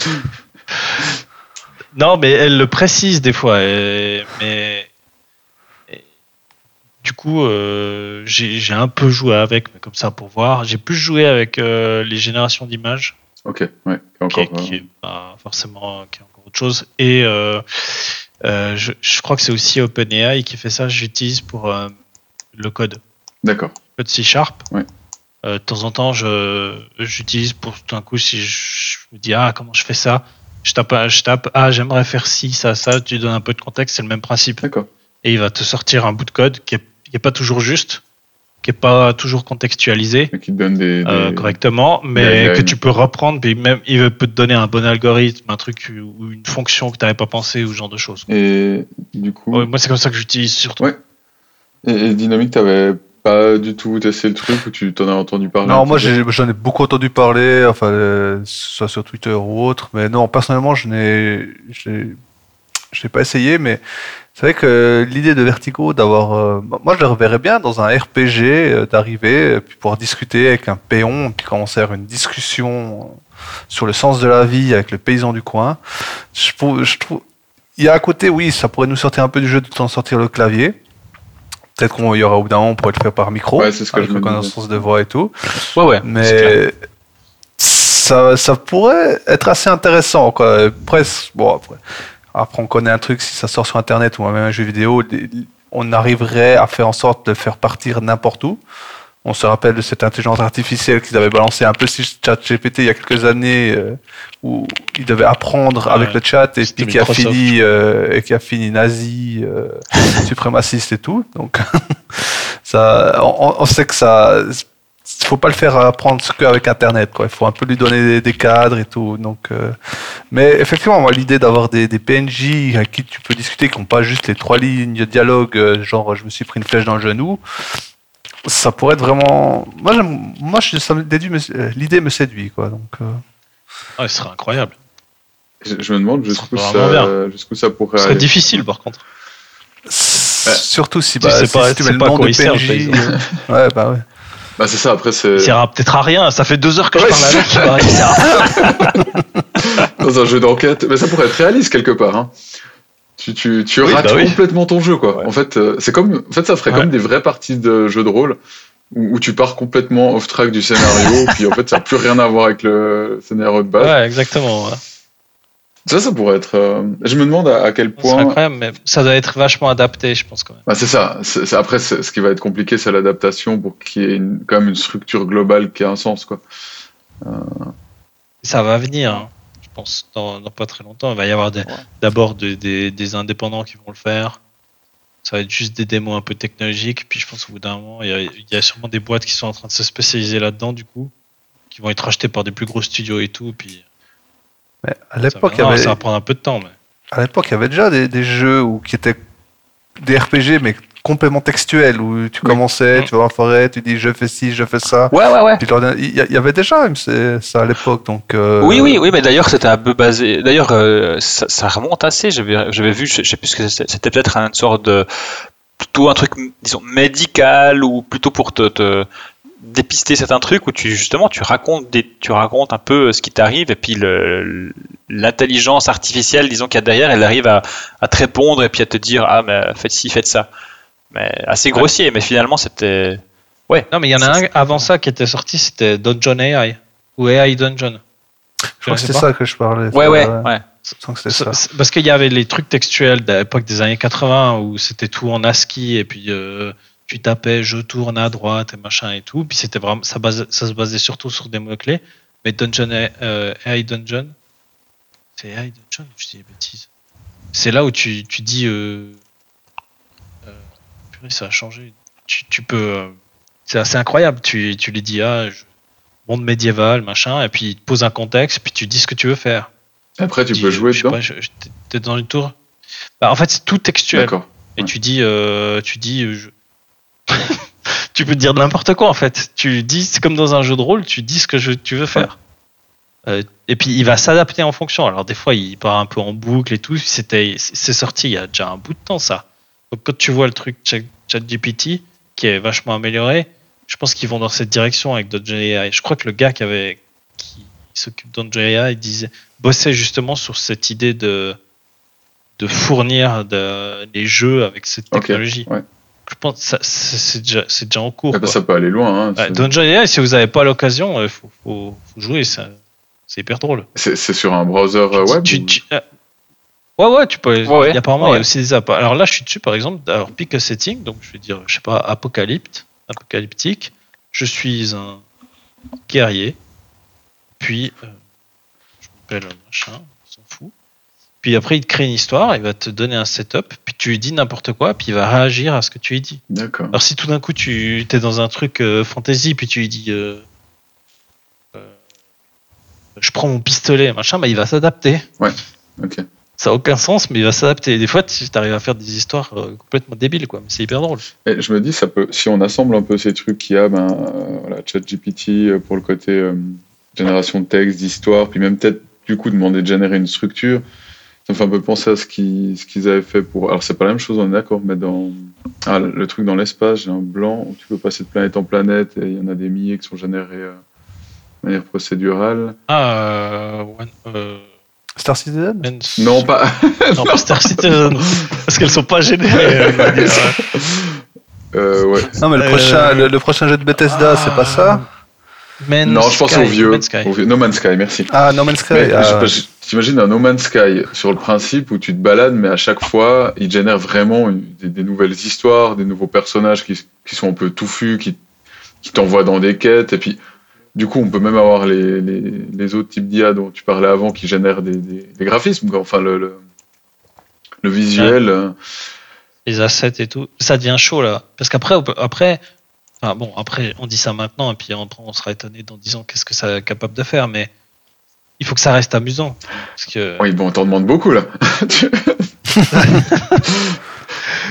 non, mais elle le précise des fois, et- mais du coup, euh, j'ai un peu joué avec, mais comme ça pour voir. J'ai plus joué avec euh, les générations d'images
Ok, ouais,
qui,
encore.
qui
euh,
est forcément qui est encore autre chose. Et euh, je, je crois que c'est aussi OpenAI qui fait ça. J'utilise pour le code,
D'accord.
code C Sharp.
Ouais.
De temps en temps, je j'utilise pour tout un coup si je, je me dis ah comment je fais ça, Je tape, je tape, ah, j'aimerais faire ci, ça, ça. Tu donnes un peu de contexte, c'est le même principe.
D'accord.
Et il va te sortir un bout de code qui est, qui est pas toujours juste, qui est pas toujours contextualisé.
Et qui te donne des.
euh, correctement, mais que tu peux reprendre, puis même il peut te donner un bon algorithme, un truc ou une fonction que tu n'avais pas pensé ou ce genre de choses.
Et du coup.
Ouais, moi, c'est comme ça que j'utilise surtout.
Ouais. Et, et Dynamic, t'avais pas du tout testé le truc ou tu t'en as entendu parler
Non, moi j'en ai beaucoup entendu parler, enfin, euh, soit sur Twitter ou autre, mais non, personnellement, je n'ai, je n'ai- pas essayé, mais c'est vrai que l'idée de Vertigo, d'avoir, euh, moi je le reverrais bien dans un RPG, euh, d'arriver, euh, puis pouvoir discuter avec un péon, puis commencer à avoir une discussion euh, sur le sens de la vie avec le paysan du coin. Je trouve, je trouve, il y a un côté, oui, ça pourrait nous sortir un peu du jeu de temps sortir le clavier. Peut-être qu'on y aura au bout d'un moment, on pourrait le faire par micro,
Ouais, c'est ce que
avec reconnaissance de voix et tout.
Ouais, ouais.
Mais ça, ça pourrait être assez intéressant, quoi. Presque, bon, après, après, on connaît un truc, si ça sort sur Internet ou même un jeu vidéo, on arriverait à faire en sorte de le faire partir n'importe où. On se rappelle de cette intelligence artificielle qu'ils avaient balancé un peu sur ChatGPT il y a quelques années, euh, où il devait apprendre
Ouais.
avec le chat et puis qui a fini euh, et qui a fini nazi, euh, suprémaciste et tout. Donc ça, on, on sait que ça, faut pas le faire apprendre ce qu'avec Internet. Quoi. Il faut un peu lui donner des, des cadres et tout. Donc, euh, mais effectivement, moi, l'idée d'avoir des, des PNJ avec qui tu peux discuter, qui n'ont pas juste les trois lignes de dialogue, euh, genre je me suis pris une flèche dans le genou, ça pourrait être vraiment. Moi, j'aime- moi je, ça me déduit, me- euh, l'idée me séduit. Quoi. Donc, euh,
Ouais, ce serait incroyable.
Je, je me demande jusqu'où
Ça
ça, jusqu'où ça pourrait
Ce serait
aller.
difficile par contre.
surtout si,
Tu
bah, si,
pas-
si tu
tu
mets le
pas à
nom de PNJ. ouais, bah ouais.
Bah, c'est ça, après, c'est.
Il sert peut-être à rien. Ça fait deux heures que je
Ouais,
parle
c'est
avec. Il sert à rien.
Dans un jeu d'enquête. Mais ça pourrait être réaliste quelque part. Hein. Tu, tu, tu
Oui,
rates
bah oui.
complètement ton jeu, quoi. En fait, euh, c'est comme, en fait, ça ferait
Ouais.
comme des vraies parties de jeux de rôle où, où tu pars complètement off track du scénario, puis en fait, ça n'a plus rien à voir avec le scénario de base.
Ouais, exactement. Ouais.
Ça, ça pourrait être. euh, Je me demande à, à quel point.
incroyable, mais ça doit être vachement adapté, je pense quand même.
Bah, c'est ça. Après, ce qui va être compliqué, c'est l'adaptation pour qu'il y ait une- quand même une structure globale qui ait un sens, quoi.
Ça va venir, hein. je pense, dans, dans pas très longtemps. Il va y avoir des- d'abord des, des- des indépendants qui vont le faire. Ça va être juste des démos un peu technologiques. Puis je pense qu'au bout d'un moment, il y, a, il y a sûrement des boîtes qui sont en train de se spécialiser là-dedans, du coup, qui vont être rachetées par des plus gros studios et tout. Puis
Mais à l'époque, il y
viendra.
avait.
ça va prendre un peu de temps. Mais...
À l'époque, il y avait déjà des, des jeux où, qui étaient des RPG, mais complètement textuels, où tu commençais, tu vas en forêt, tu dis je fais ci, je fais ça.
Ouais, ouais, ouais.
Il y, avait déjà ça à l'époque, donc. euh,
Oui, oui, oui, mais d'ailleurs c'était un peu basé. D'ailleurs, euh, ça, ça remonte assez. J'avais, j'avais vu, je, je sais plus ce que c'était. C'était peut-être une sorte de plutôt un truc, disons, médical ou plutôt pour te, te dépister certains trucs où tu justement tu racontes des, tu racontes un peu ce qui t'arrive et puis l'intelligence artificielle, disons qu'il y a derrière, elle arrive à, à te répondre et puis à te dire ah mais faites ci, faites ça. Mais assez grossier, mais finalement c'était.
Non, mais il y en a un avant ça qui était sorti, c'était Dungeon AI. Ou AI Dungeon.
Je crois que c'était ça que je parlais.
Ouais, ouais,
Euh,
ouais.
Je que ça.
Parce qu'il y avait les trucs textuels de l'époque des années 80 où c'était tout en ASCII et puis euh, tu tapais je tourne à droite et machin et tout. Puis c'était vraiment ça, base- ça se basait surtout sur des mots clés. Mais Dungeon euh, AI Dungeon, c'est AI Dungeon, je dis des bêtises. C'est là où tu, tu dis euh, euh, purée, ça a changé. Tu, tu peux euh, c'est assez incroyable. Tu, tu lui dis ah je- monde médiéval machin et puis il te pose un contexte puis tu dis ce que tu veux faire.
Après, tu
Dis,
peux jouer
je sais
dedans.
t'es- dans une tour bah, En fait, c'est tout textuel.
D'accord.
Et
Ouais.
tu dis, euh, tu dis, euh, je- tu peux dire n'importe quoi en fait. Tu dis, c'est comme dans un jeu de rôle, tu dis ce que je- tu veux faire. Euh, et puis il va s'adapter en fonction. Alors des fois, il part un peu en boucle et tout. C'était, c'est sorti il y a déjà un bout de temps ça. Donc quand tu vois le truc Chat- ChatGPT qui est vachement amélioré, je pense qu'ils vont dans cette direction avec Dungeon AI. Je crois que le gars qui avait, qui s'occupe il disait, bossait justement sur cette idée de de fournir de- les jeux avec cette technologie.
ouais.
Je pense que ça- c'est déjà, c'est déjà en cours.
Ah bah, ça peut aller loin. Hein.
Ouais, Dungeon AI, si vous n'avez pas l'occasion, il faut, faut- faut jouer, c'est hyper drôle.
C'est sur un browser euh, web
Tu-
ou-
tu- euh, ouais, ouais, tu peux.
Ouais,
y apparemment, il y
ouais.
a aussi des apps. Alors là, je suis dessus, par exemple. Alors, pick a setting, donc je vais dire, je sais pas, apocalypte, apocalyptique. Je suis un guerrier. Puis, euh, je m'appelle machin. Puis après, il te crée une histoire, il va te donner un setup, puis tu lui dis n'importe quoi, puis il va réagir à ce que tu lui dis.
D'accord.
Alors si tout d'un coup tu es dans un truc euh, fantasy, puis tu lui dis euh, euh, je prends mon pistolet, machin, bah, il va s'adapter.
Ok.
Ça n'a aucun sens, mais il va s'adapter. Des fois, tu arrives à faire des histoires complètement débiles, quoi. C'est hyper drôle.
Et je me dis, ça peut, si on assemble un peu ces trucs qu'il y a, ben, voilà, ChatGPT pour le côté génération de texte, d'histoire, puis même peut-être du coup demander de générer une structure, ça me fait un peu penser à ce qu'ils ce qu'ils avaient fait pour. Alors c'est pas la même chose, on est d'accord, mais dans ah, le, truc dans l'espace, j'ai un blanc où tu peux passer de planète en planète et il y en a des milliers qui sont générés euh, de manière procédurale.
Ah, euh, one, euh,
Star Citizen?
Men's-
Non, pas.
non, pas Star Citizen, parce qu'elles sont pas générées. euh, de manière,
euh, ouais.
Non, mais le,
Euh,
prochain, le, le prochain jeu de Bethesda, c'est pas ça?
Non, je pense
Sky,
au vieux,
Men's Sky.
au vieux. No Man's Sky, merci.
Ah, No Man's Sky. Ah.
je- T'imagines un No Man's Sky sur le principe où tu te balades, mais à chaque fois, il génère vraiment une- des, des nouvelles histoires, des nouveaux personnages qui, qui sont un peu touffus, qui, qui t'envoient dans des quêtes. Et puis, du coup, on peut même avoir les, les, les autres types d'IA dont tu parlais avant qui génèrent des, des, des graphismes, enfin le, le, le visuel. euh,
les assets et tout, ça devient chaud là. Parce qu'après, on peut- après, enfin bon, après, on dit ça maintenant et puis on, on sera étonné dans 10 ans qu'est-ce que ça est capable de faire, mais il faut que ça reste amusant. Parce que,
Oui, bon, on t'en demande beaucoup là.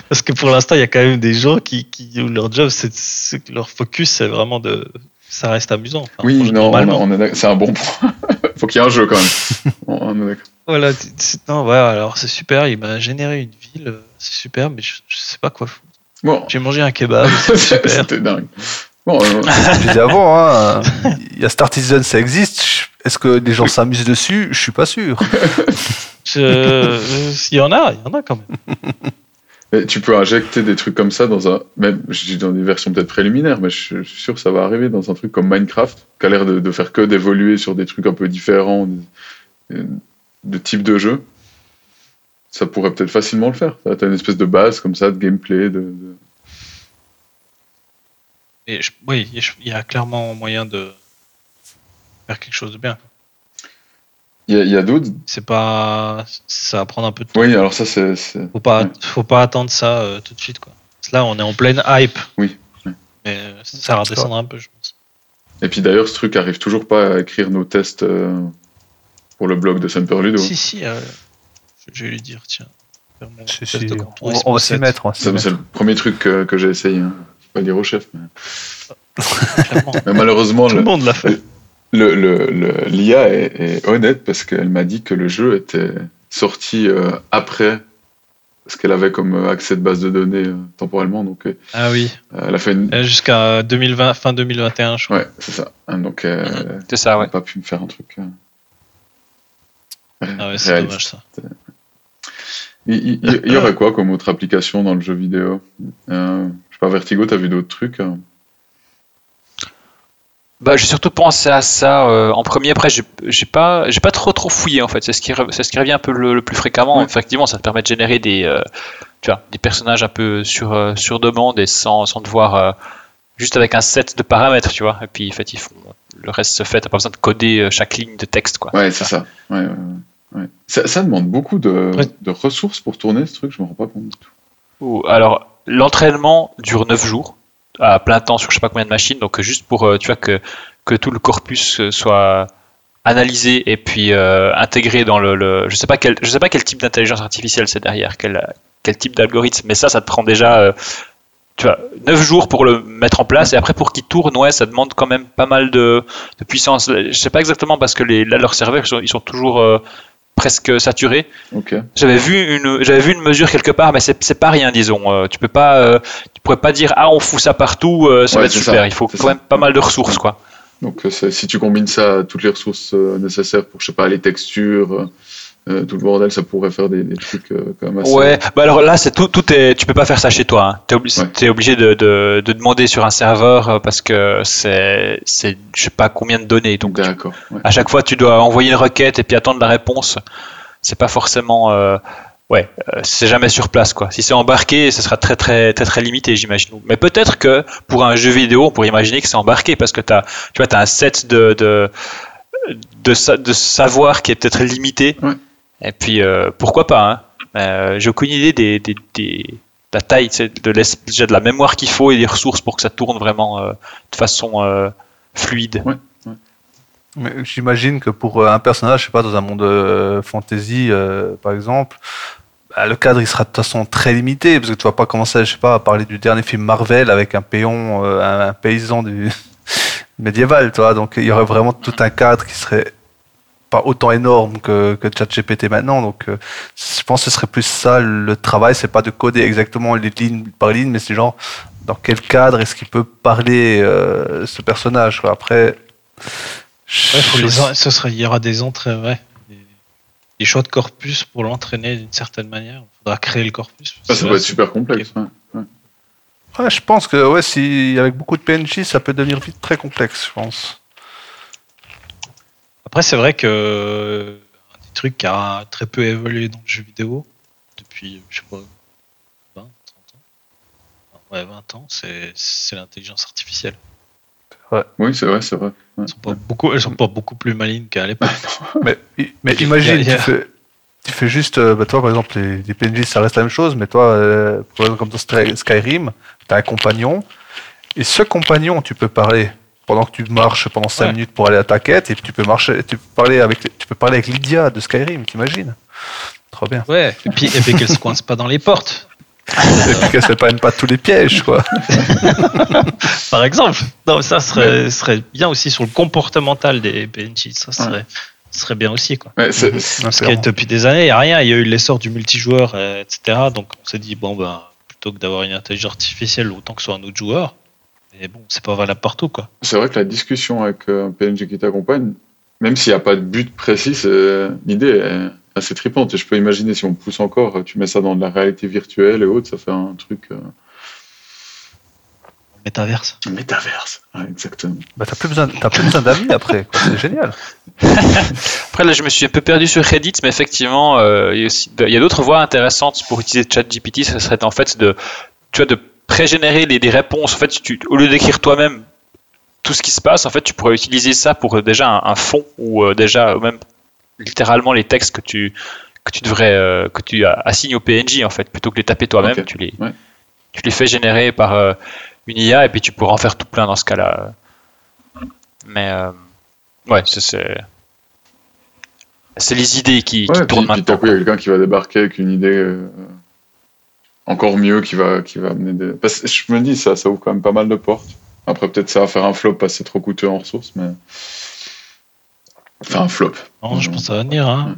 Parce que pour l'instant, il y a quand même des gens qui, qui où leur job, c'est, leur focus, c'est vraiment de, ça reste amusant. Enfin,
oui, non, c'est un bon point. faut qu'il y ait un jeu quand même. On- est.
Voilà, non, voilà, alors c'est super, il m'a généré une ville, euh, c'est super, mais je, je sais pas quoi foutre.
Bon,
J'ai mangé un kebab,
c'était dingue. Bon, euh,
Je disais avant, hein, il y a Star Citizen, ça existe. Est-ce que des gens s'amusent dessus? Je suis pas sûr.
Je- euh, Il y en a, il y en a quand même.
Mais tu peux injecter des trucs comme ça dans un. Même, je dis dans des versions peut-être préliminaires, mais je, je suis sûr que ça va arriver dans un truc comme Minecraft, qui a l'air de, de faire que d'évoluer sur des trucs un peu différents, de, de type de jeu. Ça pourrait peut-être facilement le faire. Tu as une espèce de base comme ça, de gameplay. De, de-
Et je- oui, il y a clairement moyen de faire quelque chose de bien.
Il y a, a d'autres.
C'est pas, ça va prendre un peu de temps.
Oui, alors ça, c'est.
Faut pas,
Ouais.
faut pas attendre ça euh, tout de suite quoi. Parce que Là, on est en pleine hype.
Oui, oui.
Mais euh, ça va redescendre un peu, je pense.
Et puis d'ailleurs, ce truc arrive toujours pas à écrire nos tests euh, pour le blog de Semper Ludo.
Si si, euh, je je vais lui dire tiens.
Si, si, on, on va s'y
7,
mettre.
C'est le premier truc que, que j'ai essayé. Hein. Faut pas le dire au chef. Mais, malheureusement,
Tout le
le,
monde l'a fait.
le, le, le- l'IA est, est honnête parce qu'elle m'a dit que le jeu était sorti euh, après ce qu'elle avait comme euh, accès de base de données euh, temporellement. Donc, euh,
Ah oui,
elle a fait une.
Jusqu'à 2020, fin 2021, je crois.
Ouais, c'est ça. Hein, Donc, euh,
C'est ça,
elle
ouais.
n'a pas pu me faire un truc. euh,
Ah ouais, c'est
réaliste.
dommage ça.
Il, il- il- il y aurait quoi comme autre application dans le jeu vidéo? Euh, Je sais pas, Vertigo, t'as vu d'autres trucs? Hein
Bah, j'ai surtout pensé à ça euh, en premier. Après, j'ai pas, j'ai pas trop trop fouillé en fait. C'est ce qui, c'est ce qui revient un peu le, le plus fréquemment.
Ouais.
Effectivement, ça te permet de générer des, euh, tu vois, des personnages un peu sur euh, sur demande et sans, sans devoir juste avec un set de paramètres, tu vois. Et puis, en fait, ils font le reste se fait. T'as pas besoin de coder chaque ligne de texte, quoi.
Ouais, c'est ça. Ouais, ouais, ouais. Ça, ça demande beaucoup de,
Ouais.
de ressources pour tourner ce truc, je me rends pas compte du tout.
Ou- Alors, l'entraînement dure 9 jours à plein temps sur je sais pas combien de machines. Donc, juste pour euh, tu vois que que tout le corpus euh, soit analysé et puis euh, intégré dans le, le- je sais pas quel je sais pas quel type d'intelligence artificielle c'est derrière, quel quel type d'algorithme. Mais ça, ça te prend déjà euh, tu vois 9 jours pour le mettre en place et après pour qu'il tourne, ouais, ça demande quand même pas mal de, de puissance. Je sais pas exactement parce que les, là leurs serveurs ils sont, ils sont toujours euh, presque saturés.
Ok.
J'avais vu une, j'avais vu une mesure quelque part, mais c'est, c'est pas rien, disons. Euh, tu peux pas, euh, tu pourrais pas dire ah on fout ça partout, euh, ça
Ouais,
va être super.
ça,
Il faut quand
ça.
même pas mal de ressources, quoi.
Donc, si tu combines ça toutes les ressources nécessaires pour, je sais pas, les textures, euh, euh, tout le bordel, ça pourrait faire des, des trucs euh, quand même assez.
Ouais. Bah alors là, c'est tout, tout est, tu peux pas faire ça chez toi. Hein. T'es, obli-
Ouais.
t'es obligé de, de, de demander sur un serveur euh, parce que c'est, c'est, je sais pas combien de données. Donc tu-
D'accord. ouais.
à chaque fois, tu dois envoyer une requête et puis attendre la réponse. C'est pas forcément, euh, ouais, euh, c'est jamais sur place quoi. Si c'est embarqué, ce sera très très très très limité, j'imagine. Mais peut-être que pour un jeu vidéo, on pourrait imaginer que c'est embarqué parce que t'as, tu vois, t'as un set de de de, sa- de savoir qui est peut-être limité.
Ouais.
Et puis, euh, pourquoi pas hein. Euh, J'ai aucune idée des, des, des- de la taille, de déjà de la mémoire qu'il faut et des ressources pour que ça tourne vraiment euh, de façon euh, fluide.
Mais J'imagine que pour un personnage, je sais pas, dans un monde euh, fantasy, euh, par exemple, bah, le cadre il sera de toute façon très limité parce que tu vas pas commencer, je sais pas, à parler du dernier film Marvel avec un péon, euh, un, un paysan du médiéval, tu vois. Donc il y aurait vraiment tout un cadre qui serait pas autant énorme que, que ChatGPT maintenant. Donc euh, je pense que ce serait plus ça le travail, c'est pas de coder exactement les lignes par ligne, mais c'est genre dans quel cadre est-ce qu'il peut parler euh, ce personnage. quoi. Après.
Ouais, faut
je-
les en- ce serait, il y aura des entrées, ouais. Des, des choix de corpus pour l'entraîner d'une certaine manière. Il faudra créer le corpus.
Ça, ça
Ouais,
va être super complexe. ouais. Ouais.
Ouais, je pense que ouais, si avec beaucoup de PNJ, ça peut devenir vite très complexe, je pense.
Après, c'est vrai que euh, un des trucs qui a très peu évolué dans le jeu vidéo depuis, je sais pas, 20, 30 ans. Ouais, 20 ans, c'est c'est l'intelligence artificielle.
Oui, c'est vrai, c'est vrai. Ouais.
Elles sont pas beaucoup, elles sont pas beaucoup plus malignes qu'à l'époque.
Mais, imagine, tu fais, tu fais juste, euh, bah, toi par exemple, les, les PNJ, ça reste la même chose, mais toi, euh, comme dans Sky- Skyrim, tu as un compagnon, et ce compagnon, tu peux parler pendant que tu marches pendant 5
Ouais.
minutes pour aller à ta quête, et tu peux marcher, tu peux parler avec, tu peux parler avec Lydia de Skyrim, t'imagines? Trop bien.
Ouais, et puis, et puis qu'elles se coincent pas dans les portes,
et puis qu'elle se prenne pas tous les pièges, quoi.
par exemple. Non, ça serait, serait bien aussi sur le comportemental des PNJ. Ça serait, serait bien aussi, quoi.
Ouais,
Parce que depuis des années, il n'y a rien. Il y a eu l'essor du multijoueur, euh, etc. Donc on s'est dit, bon, ben, plutôt que d'avoir une intelligence artificielle, autant que ce soit un autre joueur. Mais bon, c'est pas valable partout, quoi.
c'est vrai que la discussion avec euh, un PNJ qui t'accompagne, même s'il n'y a pas de but précis, c'est- l'idée est assez tripante. Et je peux imaginer si on pousse encore, tu mets ça dans de la réalité virtuelle et autres, ça fait un truc euh,
Métaverse.
métaverse. Ouais, exactement.
Bah, t'as plus besoin, t'as plus besoin d'amis après, c'est génial.
Après, là, je me suis un peu perdu sur Reddit, mais effectivement, euh, il y a aussi- il y a d'autres voies intéressantes pour utiliser ChatGPT. Ça serait en fait de, tu vois, de pré-générer des, des réponses. En fait, tu, au lieu d'écrire toi-même tout ce qui se passe, en fait, tu pourrais utiliser ça pour euh, déjà un, un fond ou euh, déjà même littéralement les textes que tu que tu devrais euh, que tu assignes au PNJ en fait, plutôt que de les taper toi-même, tu les
ouais.
tu les fais générer par euh, une IA et puis tu pourras en faire tout plein dans ce cas-là. Mais ouais, c'est- c'est les idées qui,
Ouais,
tournent
puis
maintenant.
quelqu'un qui va débarquer avec une idée encore mieux qui va, qui va amener des. Parce que je me dis, ça, ça ouvre quand même pas mal de portes. Après, peut-être ça va faire un flop parce que c'est trop coûteux en ressources, mais. Enfin, un flop.
Non, je pense que ça va venir. Hein.
Ouais.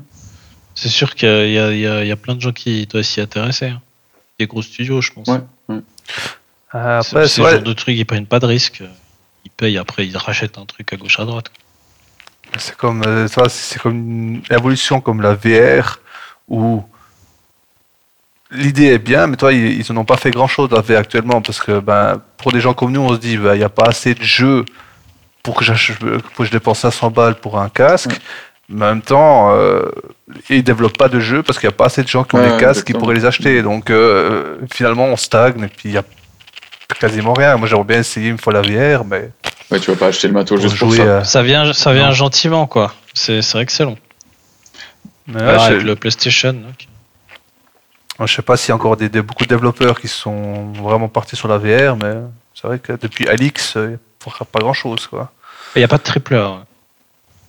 C'est sûr qu'il y, a- il y a- il y a plein de gens qui doivent s'y intéresser. hein. Des gros studios, je pense.
Ouais.
Euh,
C'est
Après,
c'est
vrai,
genre de truc, ils prennent pas de risque. Ils payent, après ils rachètent un truc à gauche à droite.
C'est comme, euh, c'est comme une évolution comme la VR où l'idée est bien, mais toi, ils, ils en ont pas fait grand chose à VR actuellement parce que ben, pour des gens comme nous, on se dit, ben, il n'y a pas assez de jeux pour que, j'ach- pour que je dépense 500 balles pour un casque.
Ouais.
Mais en même temps, euh, ils développent pas de jeux parce qu'il n'y a pas assez de gens qui ont
Ouais,
des casques qui pourraient les acheter. Donc euh, finalement, on stagne et puis il y a quasiment rien. Moi, j'aimerais bien essayer une fois la VR, mais
Ouais, tu vas pas acheter le matos juste pour
jouer.
ça.
euh,
Ça vient, ça vient
Non.
gentiment, quoi. C'est c'est vrai que c'est long.
mais ouais,
Alors, avec le PlayStation.
Je sais pas s'il y a encore des, des- beaucoup de développeurs qui sont vraiment partis sur la VR, mais c'est vrai que depuis Alix, euh, il ne fera pas grand chose. Quoi.
Il n'y a pas de triple A.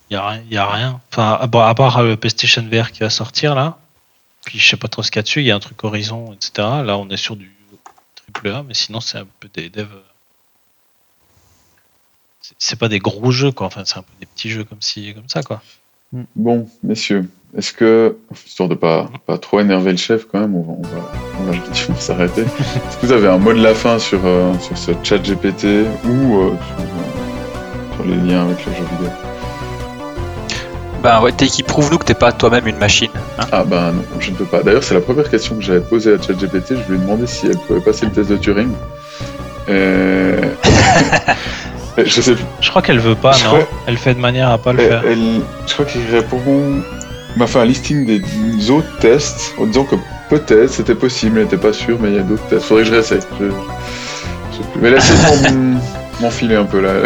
Il n'y a, rien- il y a rien. Enfin, à, bon, à part euh, le PlayStation VR qui va sortir là. Puis je sais pas trop ce qu'il y a dessus. Il y a un truc Horizon, etc. Là, on est sur du triple A, mais sinon, c'est un peu des devs. euh, c'est- C'est pas des gros jeux, quoi. Enfin, c'est un peu des petits jeux comme ci, comme ça, quoi.
Bon, messieurs, est-ce que, histoire de pas, pas trop énerver le chef quand même, on va, on va, on va effectivement s'arrêter. Est-ce que vous avez un mot de la fin sur, euh, sur ce chat GPT ou euh, sur, euh, sur les liens avec le jeu vidéo?
Ben ouais, Taiki, prouve-nous que t'es pas toi-même une machine. hein?
Ah ben non, je ne peux pas. D'ailleurs, c'est la première question que j'avais posée à ChatGPT. Je lui ai demandé si elle pouvait passer le test de Turing. Je sais plus.
Je crois qu'elle veut pas,
Je
non?
crois-
Elle fait de manière à pas le
Elle-
faire.
elle- je crois qu'il répond. M'a fait un listing des autres tests en disant que peut-être c'était possible, elle n'était pas sûr, mais il y a d'autres tests. Faudrait que je réessaye. Je... je. Mais de m'en- m'enfiler un peu là.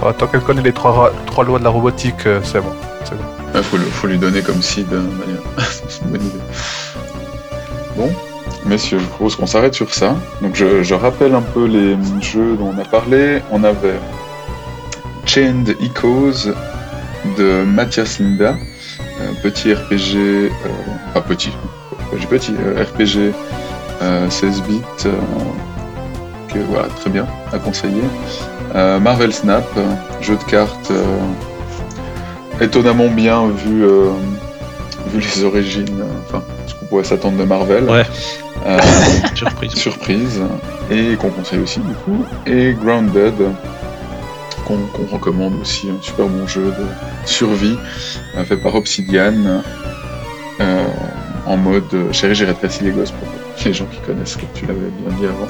Bon, tant qu'elle connaît les trois, lois de la robotique, euh, c'est bon.
Il faut, le- faut lui donner comme seed, d'ailleurs. C'est une bonne idée. Bon, messieurs, je propose qu'on s'arrête sur ça. Donc je, je rappelle un peu les jeux dont on a parlé. On avait Chained Echoes de Mathias Linda, petit RPG, euh, pas petit, RPG petit, euh, RPG euh, 16 bits, euh, que voilà, très bien, à conseiller. Marvel Snap, jeu de cartes étonnamment bien vu, euh, vu les origines, enfin ce qu'on pourrait s'attendre de Marvel.
Ouais.
Euh,
Surprise.
surprise et qu'on conseille aussi du coup et Grounded qu'on recommande aussi un super bon jeu de survie euh, fait par Obsidian euh, en mode euh, chérie j'ai rétréci les gosses pour les gens qui connaissent comme tu l'avais bien dit avant.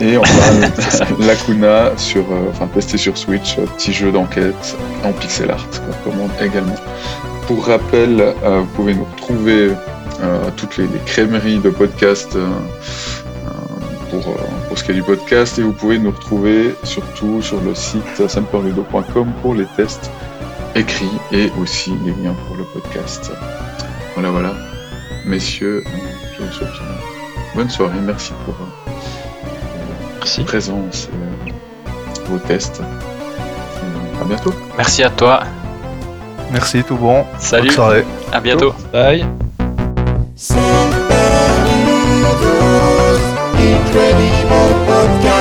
Et enfin Lacuna sur enfin testé sur Switch petit jeu d'enquête en pixel art qu'on recommande également. Pour rappel vous pouvez nous retrouver euh, toutes les, les crèmeries de podcasts euh, pour, euh, pour ce qui est du podcast et vous pouvez nous retrouver surtout sur le site samperludo.com pour les tests écrits et aussi les liens pour le podcast. Voilà, voilà. Messieurs, je vous souhaite une bonne soirée. Merci pour euh, votre présence et euh, vos tests. Et à bientôt.
Merci à toi.
Merci, tout bon.
Salut.
Bonne soirée.
À bientôt.
Bye.
Incredible Podcast.